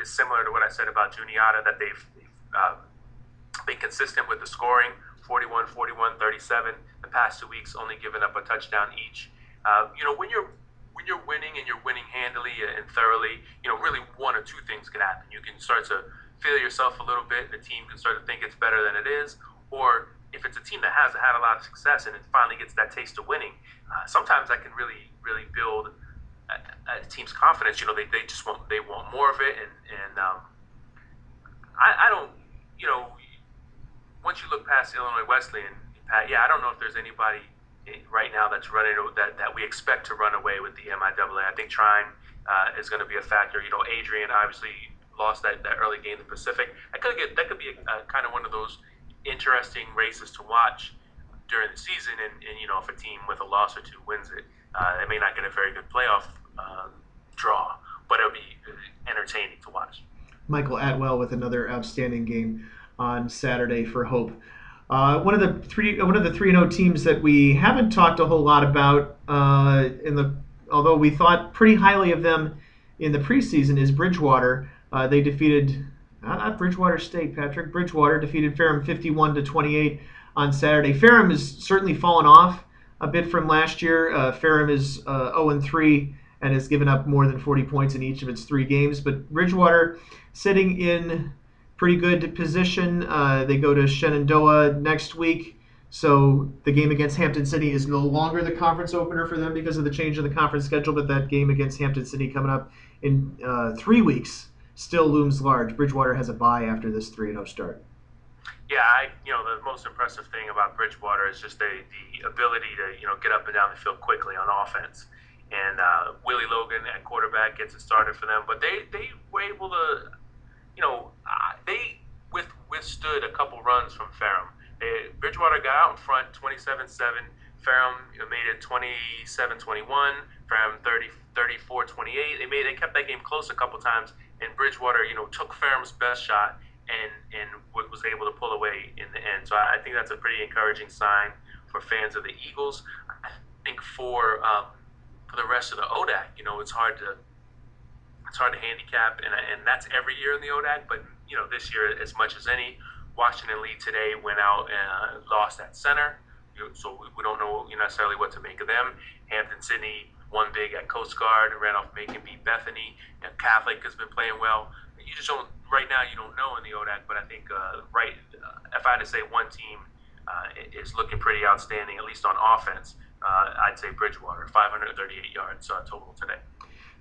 is similar to what I said about Juniata that they've, they've uh, been consistent with the scoring 41, 41, 37. The past two weeks, only giving up a touchdown each. Uh, you know, when you're when you're winning and you're winning handily and thoroughly, you know, really one or two things can happen. You can start to feel yourself a little bit, and the team can start to think it's better than it is. Or if it's a team that has had a lot of success and it finally gets that taste of winning, uh, sometimes that can really, really build a, a, team's confidence. You know, they, they just want they want more of it, and and um, I, I don't, you know, once you look past Illinois Wesleyan, Pat, yeah, I don't know if there's anybody right now that's running that, that we expect to run away with the MIAA. I think Trine uh, is going to be a factor. You know, Adrian obviously lost that, that early game in the Pacific. That could get that could be a, a, kind of one of those interesting races to watch during the season. And, and you know, if a team with a loss or two wins it, uh, they may not get a very good playoff uh, draw, but it'll be entertaining to watch. Michael Atwell with another outstanding game on Saturday for Hope. Uh, one of the three, one of the three and zero oh teams that we haven't talked a whole lot about uh, in the, although we thought pretty highly of them in the preseason, is Bridgewater. Uh, they defeated not Bridgewater State, Patrick. Bridgewater defeated Ferrum 51 to 28 on Saturday. Ferrum has certainly fallen off a bit from last year. Uh, Ferrum is 0 uh, and 3 and has given up more than 40 points in each of its three games. But Bridgewater sitting in pretty good position. Uh, they go to Shenandoah next week. So the game against Hampden-Sydney is no longer the conference opener for them because of the change in the conference schedule. But that game against Hampden-Sydney coming up in uh, three weeks still looms large. Bridgewater has a bye after this 3 0 start. Yeah, I you know the most impressive thing about Bridgewater is just the, the ability to you know get up and down the field quickly on offense and uh, Willie Logan at quarterback gets it started for them. But they, they were able to, you know, uh, they with, withstood a couple runs from Ferrum. They, Bridgewater got out in front 27 7. Ferrum you know, made it 27 21. Ferrum 30, 34 28. They, made, they kept that game close a couple times. And Bridgewater, you know, took Ferrum's best shot and, and was able to pull away in the end. So I think that's a pretty encouraging sign for fans of the Eagles. I think for. Um, for the rest of the ODAC. You know, it's hard to it's hard to handicap, and and that's every year in the ODAC. But you know, this year as much as any, Washington Lee today went out and lost at Centre, so we, don't know necessarily what to make of them. Hampden-Sydney won big at Coast Guard, Randolph Macon beat Bethany. And Catholic has been playing well. You just don't right now. You don't know in the ODAC, but I think uh, right. Uh, if I had to say one team uh, is looking pretty outstanding, at least on offense, uh, I'd say Bridgewater, 538 yards uh, total today.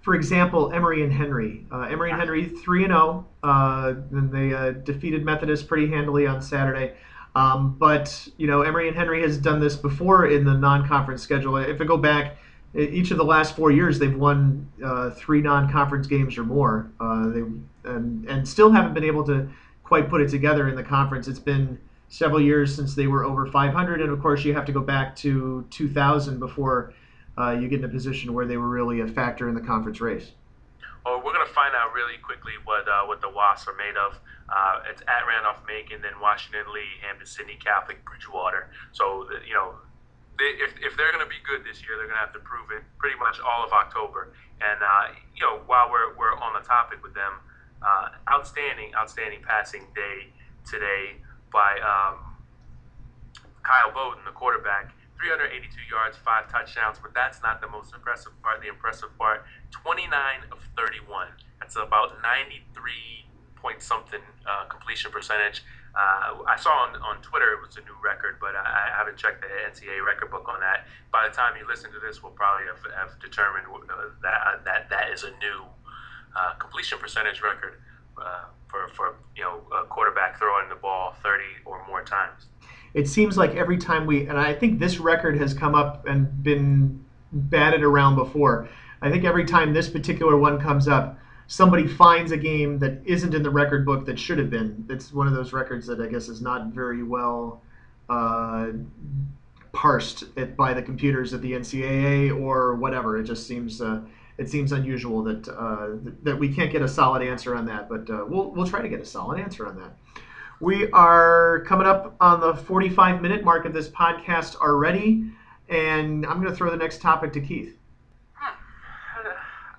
For example, Emory and Henry. Uh, Emory and Henry, 3 and 0. Uh, and they uh, defeated Methodist pretty handily on Saturday. Um, but, you know, Emory and Henry has done this before in the non conference schedule. If I go back, each of the last four years, they've won uh, three non conference games or more. they and, and still haven't been able to quite put it together in the conference. It's been several years since they were over 500, and of course you have to go back to 2000 before uh, you get in a position where they were really a factor in the conference race. Well, we're going to find out really quickly what uh, what the Wasps are made of. Uh, it's at Randolph Macon, then Washington Lee, Hampden-Sydney Catholic, Bridgewater. So the, you know, they, if, if they're going to be good this year, they're going to have to prove it pretty much all of October. And uh, you know, while we're we're on the topic with them, uh, outstanding outstanding passing day today by um, Kyle Bowden, the quarterback. 382 yards, five touchdowns, but that's not the most impressive part. The impressive part, 29 of 31. That's about 93 point something uh, completion percentage. Uh, I saw on, on Twitter it was a new record, but I, I, haven't checked the NCAA record book on that. By the time you listen to this, we'll probably have, have determined uh, that, uh, that that is a new uh, completion percentage record. Uh, for, for you know a quarterback throwing the ball 30 or more times. It seems like every time we, and I think this record has come up and been batted around before. I think every time this particular one comes up, somebody finds a game that isn't in the record book that should have been. It's one of those records that I guess is not very well uh, parsed by the computers at the NCAA or whatever. It just seems. Uh, it seems unusual that uh, that we can't get a solid answer on that, but uh, we'll we'll try to get a solid answer on that. We are coming up on the 45 minute mark of this podcast already, and I'm going to throw the next topic to Keith. Hmm.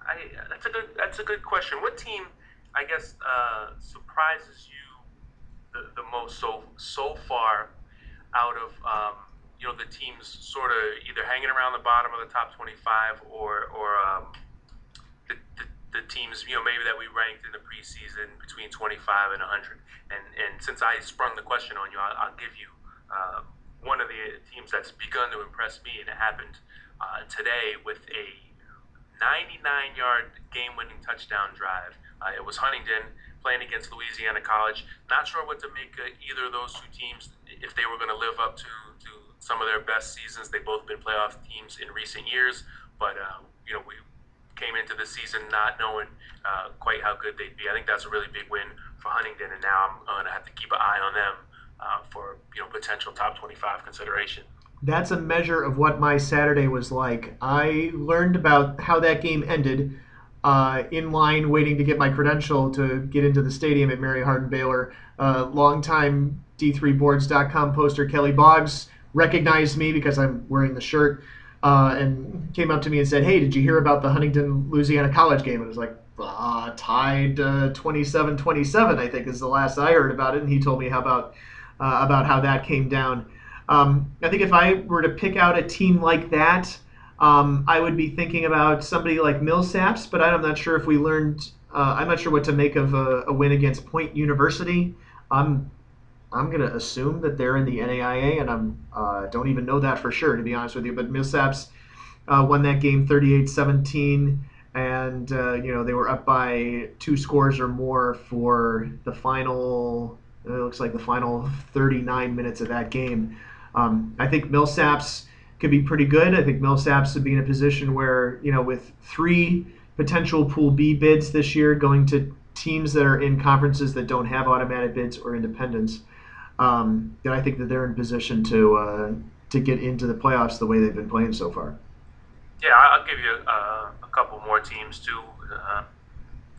I, that's a good that's a good question. What team, I guess, uh, surprises you the, the most so so far out of um, you know the teams sort of either hanging around the bottom of the top 25 or or um, the, the, the, teams, you know, maybe that we ranked in the preseason between 25 and 100. And and since I sprung the question on you, I'll, I'll give you uh, one of the teams that's begun to impress me, and it happened uh, today with a 99-yard game-winning touchdown drive. Uh, it was Huntingdon playing against Louisiana College. Not sure what to make of either of those two teams if they were going to live up to, to some of their best seasons. They've both been playoff teams in recent years, but uh, you know we came into the season not knowing uh, quite how good they'd be. I think that's a really big win for Huntingdon, and now I'm going to have to keep an eye on them uh, for you know potential top 25 consideration. That's a measure of what my Saturday was like. I learned about how that game ended uh, in line waiting to get my credential to get into the stadium at Mary Hardin Baylor. Uh, longtime D3Boards.com poster Kelly Boggs recognized me because I'm wearing the shirt uh, and came up to me and said, "Hey, did you hear about the Huntingdon Louisiana College game?" And I was like, uh, "Tied 27-27, I think is the last I heard about it." And he told me how about uh, about how that came down. Um, I think if I were to pick out a team like that. Um, I would be thinking about somebody like Millsaps, but I'm not sure if we learned. Uh, I'm not sure what to make of a, a win against Point University. I'm I'm going to assume that they're in the NAIA, and I'm uh, don't even know that for sure, to be honest with you. But Millsaps uh, won that game 38-17, and uh, you know they were up by two scores or more for the final. It looks like the final 39 minutes of that game. Um, I think Millsaps could be pretty good. I think Millsaps would be in a position where, you know, with three potential Pool B bids this year going to teams that are in conferences that don't have automatic bids or independents, um, then I think that they're in position to uh, to get into the playoffs the way they've been playing so far. Yeah, I'll give you uh, a couple more teams too. Uh,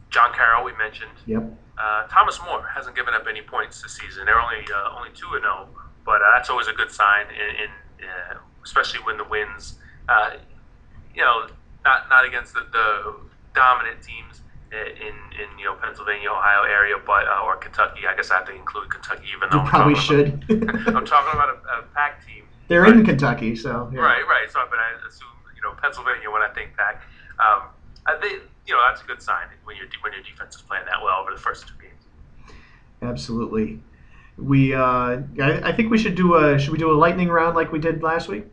John Carroll, we mentioned. Yep. Uh, Thomas More hasn't given up any points this season. They're only uh, only two and zero, oh, but uh, that's always a good sign in, in especially when the wins, uh, you know, not not against the, the, dominant teams in in you know Pennsylvania, Ohio area, but uh, or Kentucky. I guess I have to include Kentucky, even though you I'm probably should. About, [laughs] I'm talking about a, a PAC team. They're right? in Kentucky, so yeah. right, right. So, but I assume you know Pennsylvania when I think PAC. Um, I think you know that's a good sign when your when your defense is playing that well over the first two games. Absolutely. We, uh, I, I think we should do a should we do a lightning round like we did last week?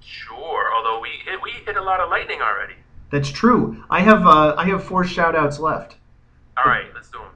Sure. Although we hit, we hit a lot of lightning already. That's true. I have uh, I have four shout outs left. All right, let's do them.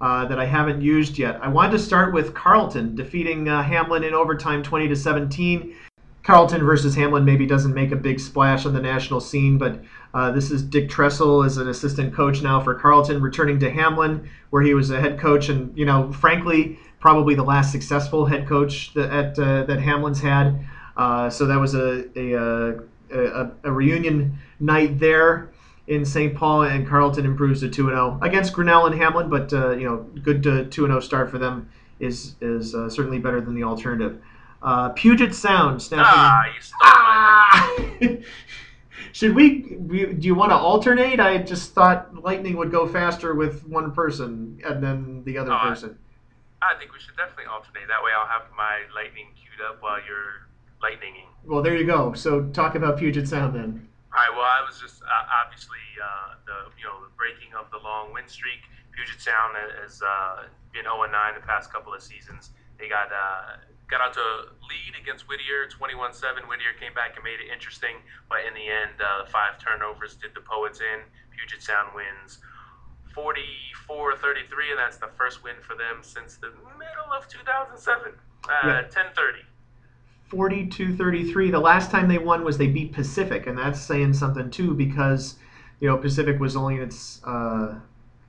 Uh, that I haven't used yet. I wanted to start with Carleton defeating uh, Hamline in overtime, 20 to 17. Carleton versus Hamline maybe doesn't make a big splash on the national scene, but uh, this is Dick Tressel as an assistant coach now for Carleton, returning to Hamline where he was a head coach, and you know, frankly, probably the last successful head coach that at, uh, that Hamline's had. Uh, so that was a a, a a, reunion night there in St. Paul, and Carleton improves to two and zero oh against Grinnell and Hamline, But uh, you know, good two and zero start for them is is uh, certainly better than the alternative. Uh, Puget Sound snapping. Ah, you stole ah! [laughs] Should we? Do you want to alternate? I just thought lightning would go faster with one person and then the other oh, person. I, I think we should definitely alternate. That way, I'll have my lightning queued up while you're lightninging. Well, there you go. So talk about Puget Sound then. All right. Well, I was just uh, obviously uh, the you know the breaking of the long win streak. Puget Sound has uh, been 0 9 the past couple of seasons. They got uh, got out to a lead against Whittier, 21-7. Whittier came back and made it interesting, but in the end, uh, five turnovers did the Poets in. Puget Sound wins 44-33, and that's the first win for them since the middle of 2007. Uh, yeah. 10-30. 42-33. The last time they won was they beat Pacific, and that's saying something too because you know Pacific was only in its uh,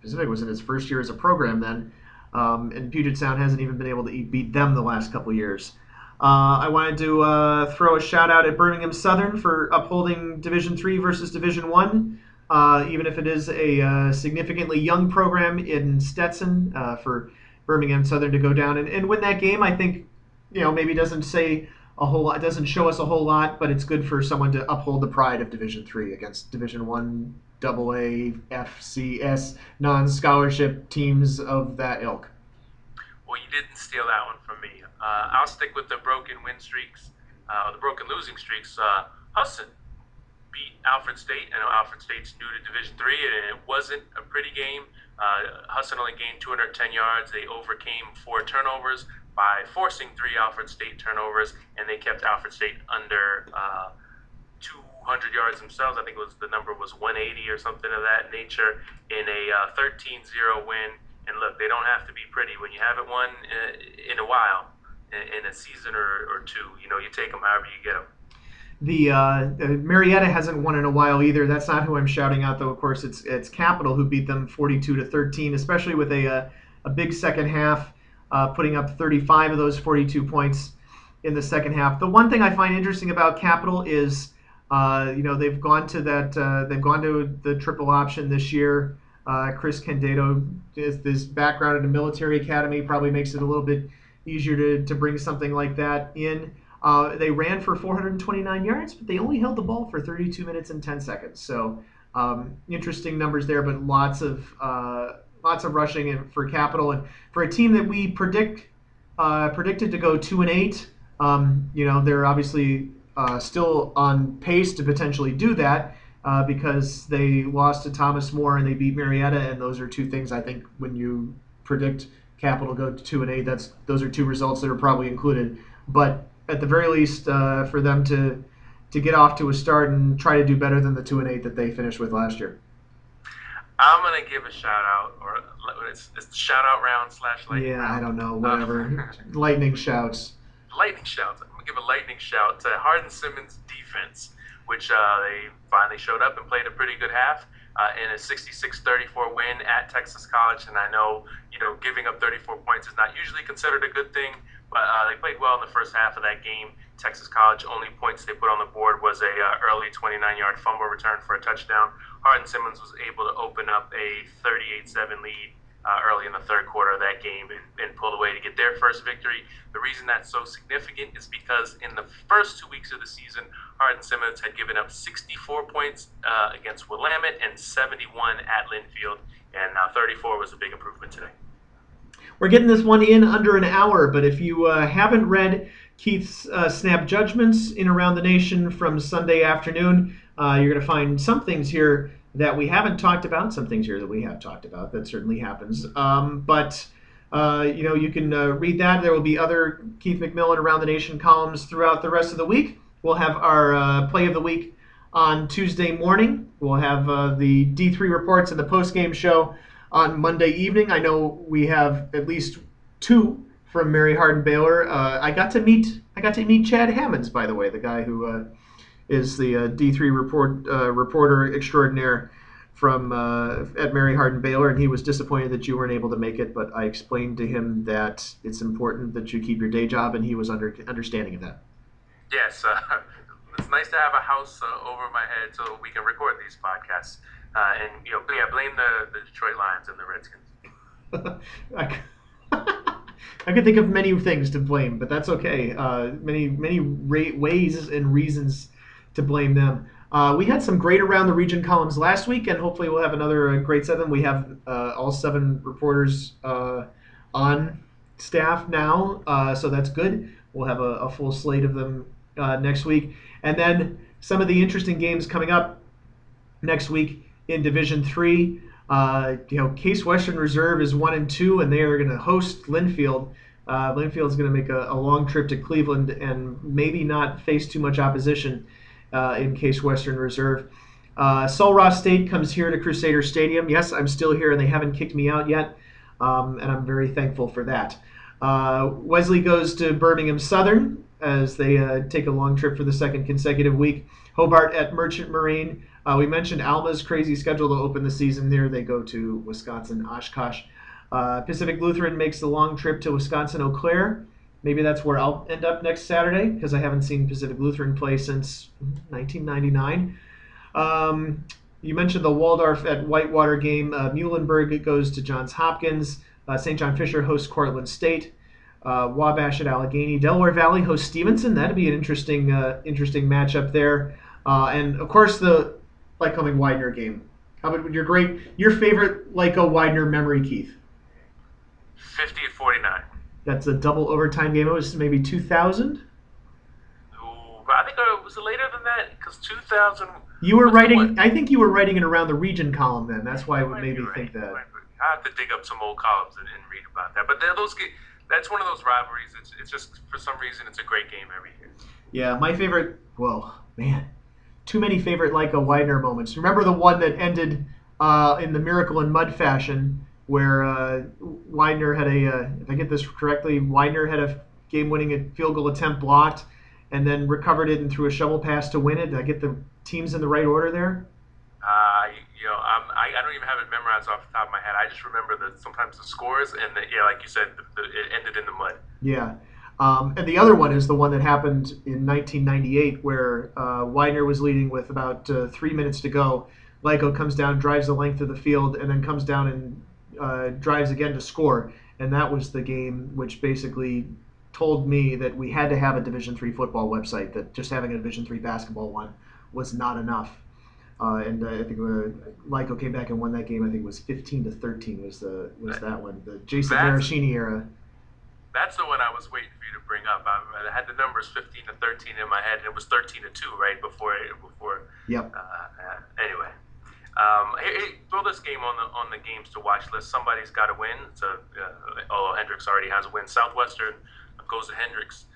Pacific was in its first year as a program then, um, and Puget Sound hasn't even been able to beat them the last couple years. Uh, I wanted to uh, throw a shout out at Birmingham Southern for upholding Division Three versus Division One, uh, even if it is a uh, significantly young program in Stetson uh, for Birmingham Southern to go down and, and win that game. I think you know maybe doesn't say a whole lot. It doesn't show us a whole lot, but it's good for someone to uphold the pride of Division Three against Division One, Double A, FCS non-scholarship teams of that ilk. Well, you didn't steal that one from me. Uh, I'll stick with the broken win streaks, uh, the broken losing streaks. Uh, Husson beat Alfred State. I know Alfred State's new to Division Three, and it wasn't a pretty game. Uh, Husson only gained 210 yards. They overcame four turnovers by forcing three Alfred State turnovers, and they kept Alfred State under uh, 200 yards themselves. I think it was the number was 180 or something of that nature in a uh, 13-0 win. And look, they don't have to be pretty. When you haven't won uh, in a while, in a season or, or two, you know, you take them however you get them. The uh, Marietta hasn't won in a while either. That's not who I'm shouting out, though. Of course, it's it's Capital who beat them 42 to 13, especially with a a, a big second half, uh, putting up 35 of those 42 points in the second half. The one thing I find interesting about Capital is, uh, you know, they've gone to that uh, they've gone to the triple option this year. Uh, Chris Candido, his, this background in the military academy probably makes it a little bit easier to, to bring something like that in. Uh, they ran for 429 yards, but they only held the ball for 32 minutes and 10 seconds. So um, interesting numbers there, but lots of uh, lots of rushing and for Capital and for a team that we predict uh, predicted to go two and eight. Um, you know they're obviously uh, still on pace to potentially do that uh, because they lost to Thomas More and they beat Marietta, and those are two things I think when you predict Capital go to two and eight, that's those are two results that are probably included. But at the very least, uh, for them to to get off to a start and try to do better than the two and eight that they finished with last year. I'm gonna give a shout out, or it's, it's shout out round slash lightning. Yeah, round. I don't know, whatever. [laughs] lightning shouts. Lightning shouts. I'm gonna give a lightning shout to Hardin Simmons defense, which uh, they finally showed up and played a pretty good half. Uh, in a 66-34 win at Texas College, and I know you know giving up 34 points is not usually considered a good thing, but uh, they played well in the first half of that game. Texas College only points they put on the board was a uh, early 29-yard fumble return for a touchdown. Hardin Simmons was able to open up a 38-7 lead uh, early in the third quarter of that game and, and pull away to get their first victory. The reason that's so significant is because in the first two weeks of the season, Hardin Simmons had given up 64 points uh, against Willamette and 71 at Linfield, and uh, 34 was a big improvement today. We're getting this one in under an hour, but if you uh, haven't read Keith's uh, Snap Judgments in Around the Nation from Sunday afternoon, uh, you're going to find some things here that we haven't talked about, some things here that we have talked about. That certainly happens. Um, but, uh, you know, you can uh, read that. There will be other Keith McMillan Around the Nation columns throughout the rest of the week. We'll have our uh, play of the week on Tuesday morning. We'll have the D3 reports and the post game show on Monday evening. I know we have at least two from Mary Hardin Baylor. Uh, I got to meet I got to meet Chad Hammonds, by the way, the guy who uh, is the uh, D3 report uh, reporter extraordinaire from uh, at Mary Hardin Baylor, and he was disappointed that you weren't able to make it. But I explained to him that it's important that you keep your day job, and he was under understanding of that. Yes, uh, [laughs] it's nice to have a house over my head so we can record these podcasts. Uh, and you know, yeah, blame the, the Detroit Lions and the Redskins. [laughs] [laughs] I, could think of many things to blame, but that's okay. Uh, many many ra- ways and reasons to blame them. Uh, we had some great around the region columns last week, and hopefully we'll have another uh, great seven. We have uh, all seven reporters uh, on staff now, uh, so that's good. We'll have a, a full slate of them next week, and then some of the interesting games coming up next week in Division Three. Uh, you know, Case Western Reserve is one and two, and they are going to host Linfield. Uh, Linfield is going to make a, a, long trip to Cleveland and maybe not face too much opposition uh, in Case Western Reserve. Uh, Sul Ross State comes here to Crusader Stadium. Yes, I'm still here, and they haven't kicked me out yet, um, and I'm very thankful for that. Uh, Wesley goes to Birmingham Southern as they uh, take a long trip for the second consecutive week. Hobart at Merchant Marine. Uh, we mentioned Alma's crazy schedule to open the season there. They go to Wisconsin Oshkosh. Uh, Pacific Lutheran makes the long trip to Wisconsin Eau Claire. Maybe that's where I'll end up next Saturday because I haven't seen Pacific Lutheran play since 1999. Um, you mentioned the Waldorf at Whitewater game. Uh, Muhlenberg goes to Johns Hopkins. Uh, St. John Fisher hosts Cortland State. Uh, Wabash at Allegheny. Delaware Valley hosts Stevenson. That'd be an interesting, uh, interesting matchup there. And of course, the Lycoming Widener game. How about your great, your favorite Lyco Widener memory, Keith? 50 to 49. That's a double overtime game. It was maybe 2000? I think uh, it was later than that because 2000. You were writing. I think you were writing it around the region column then. That's why it would maybe right. think that. I have to dig up some old columns and, and read about that. But those that's one of those rivalries. It's, it's just for some reason it's a great game every year. Yeah, my favorite. Whoa, man, too many favorite Lyco Widener moments. Remember the one that ended uh, in the Miracle in Mud fashion where uh, Widener had a, uh, if I get this correctly, Widener had a game-winning field goal attempt blocked, and then recovered it and threw a shovel pass to win it. Did I get the teams in the right order there? Uh, you know, I'm, I, I don't even have it memorized off the top of my head. I just remember that sometimes the scores and the, yeah, like you said, the, the, it ended in the mud. Yeah. Um, and the other one is the one that happened in 1998, where uh, Widener was leading with about uh, three minutes to go. Lyco comes down, drives the length of the field, and then comes down and uh, drives again to score. And that was the game which basically told me that we had to have a Division three football website. That just having a Division three basketball one was not enough. Uh, and uh, I think uh, came back and won that game. I think it was 15 to 13 was the was that one. The Jason Maraschini era. That's the one I was waiting for you to bring up. I, I, had the numbers 15 to 13 in my head, and it was 13 to two right before before. Yep. Uh, uh, anyway, um, hey, hey, throw this game on the on the games to watch list. Somebody's got to win. So, uh, oh, Hendrix already has a win. Southwestern goes to Hendrix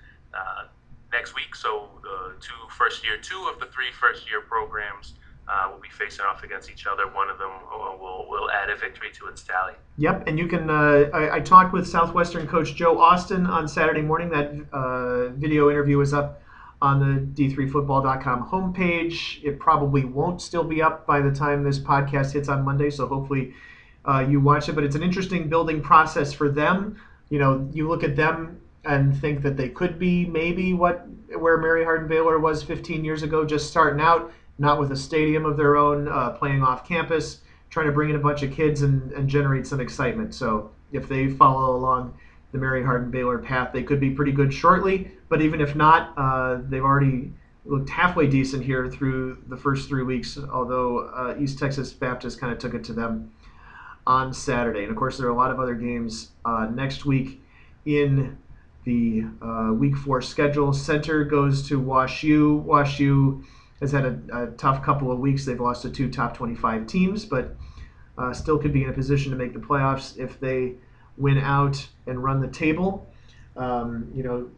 next week. So the two first year, two of the three first year programs uh, will be facing off against each other. One of them will, will add a victory to its tally. Yep, and you can. Uh, I, I, talked with Southwestern coach Joe Austin on Saturday morning. That uh, video interview is up on the d3football.com homepage. It probably won't still be up by the time this podcast hits on Monday, so hopefully uh, you watch it. But it's an interesting building process for them. You know, you look at them and think that they could be maybe what where Mary Hardin Baylor was 15 years ago, just starting out not with a stadium of their own, uh, playing off campus, trying to bring in a bunch of kids and, and generate some excitement. So if they follow along the Mary Hardin Baylor path, they could be pretty good shortly. But even if not, uh, they've already looked halfway decent here through the first three weeks, although uh, East Texas Baptist kind of took it to them on Saturday. And of course, there are a lot of other games uh, next week in the uh, week four schedule. Centre goes to Wash U. Wash U has had a, a, tough couple of weeks. They've lost to two top 25 teams, but uh, still could be in a position to make the playoffs if they win out and run the table. Um, you know,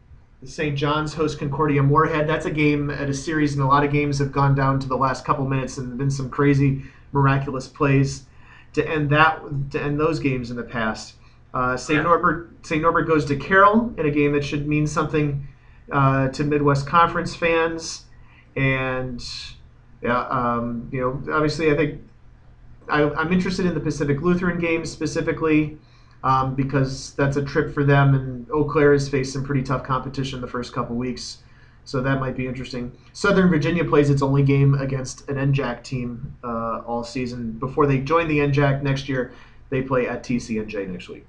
St. John's host Concordia Moorhead. That's a game at a series, and a lot of games have gone down to the last couple minutes and been some crazy, miraculous plays to end that to end those games in the past. Uh, St. Norbert St. Norbert goes to Carroll in a game that should mean something uh, to Midwest Conference fans and yeah, um, you know, obviously, I think I, am interested in the Pacific Lutheran games specifically um, because that's a trip for them, and Eau Claire has faced some pretty tough competition the first couple weeks, so that might be interesting. Southern Virginia plays its only game against an NJAC team uh, all season before they join the NJAC next year. They play at TCNJ next week.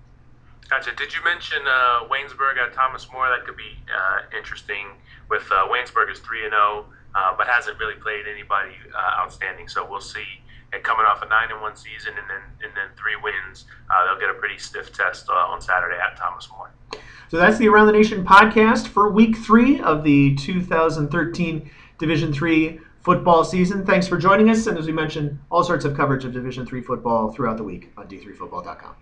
Gotcha. Did you mention uh, Waynesburg at Thomas More? That could be uh, interesting. With uh, Waynesburg is three and zero. Uh, but hasn't really played anybody uh, outstanding. So we'll see. And coming off a nine and one season and then and then three wins, uh, they'll get a pretty stiff test uh, on Saturday at Thomas More. So that's the Around the Nation podcast for Week Three of the 2013 Division Three football season. Thanks for joining us, and as we mentioned, all sorts of coverage of Division Three football throughout the week on d3football.com.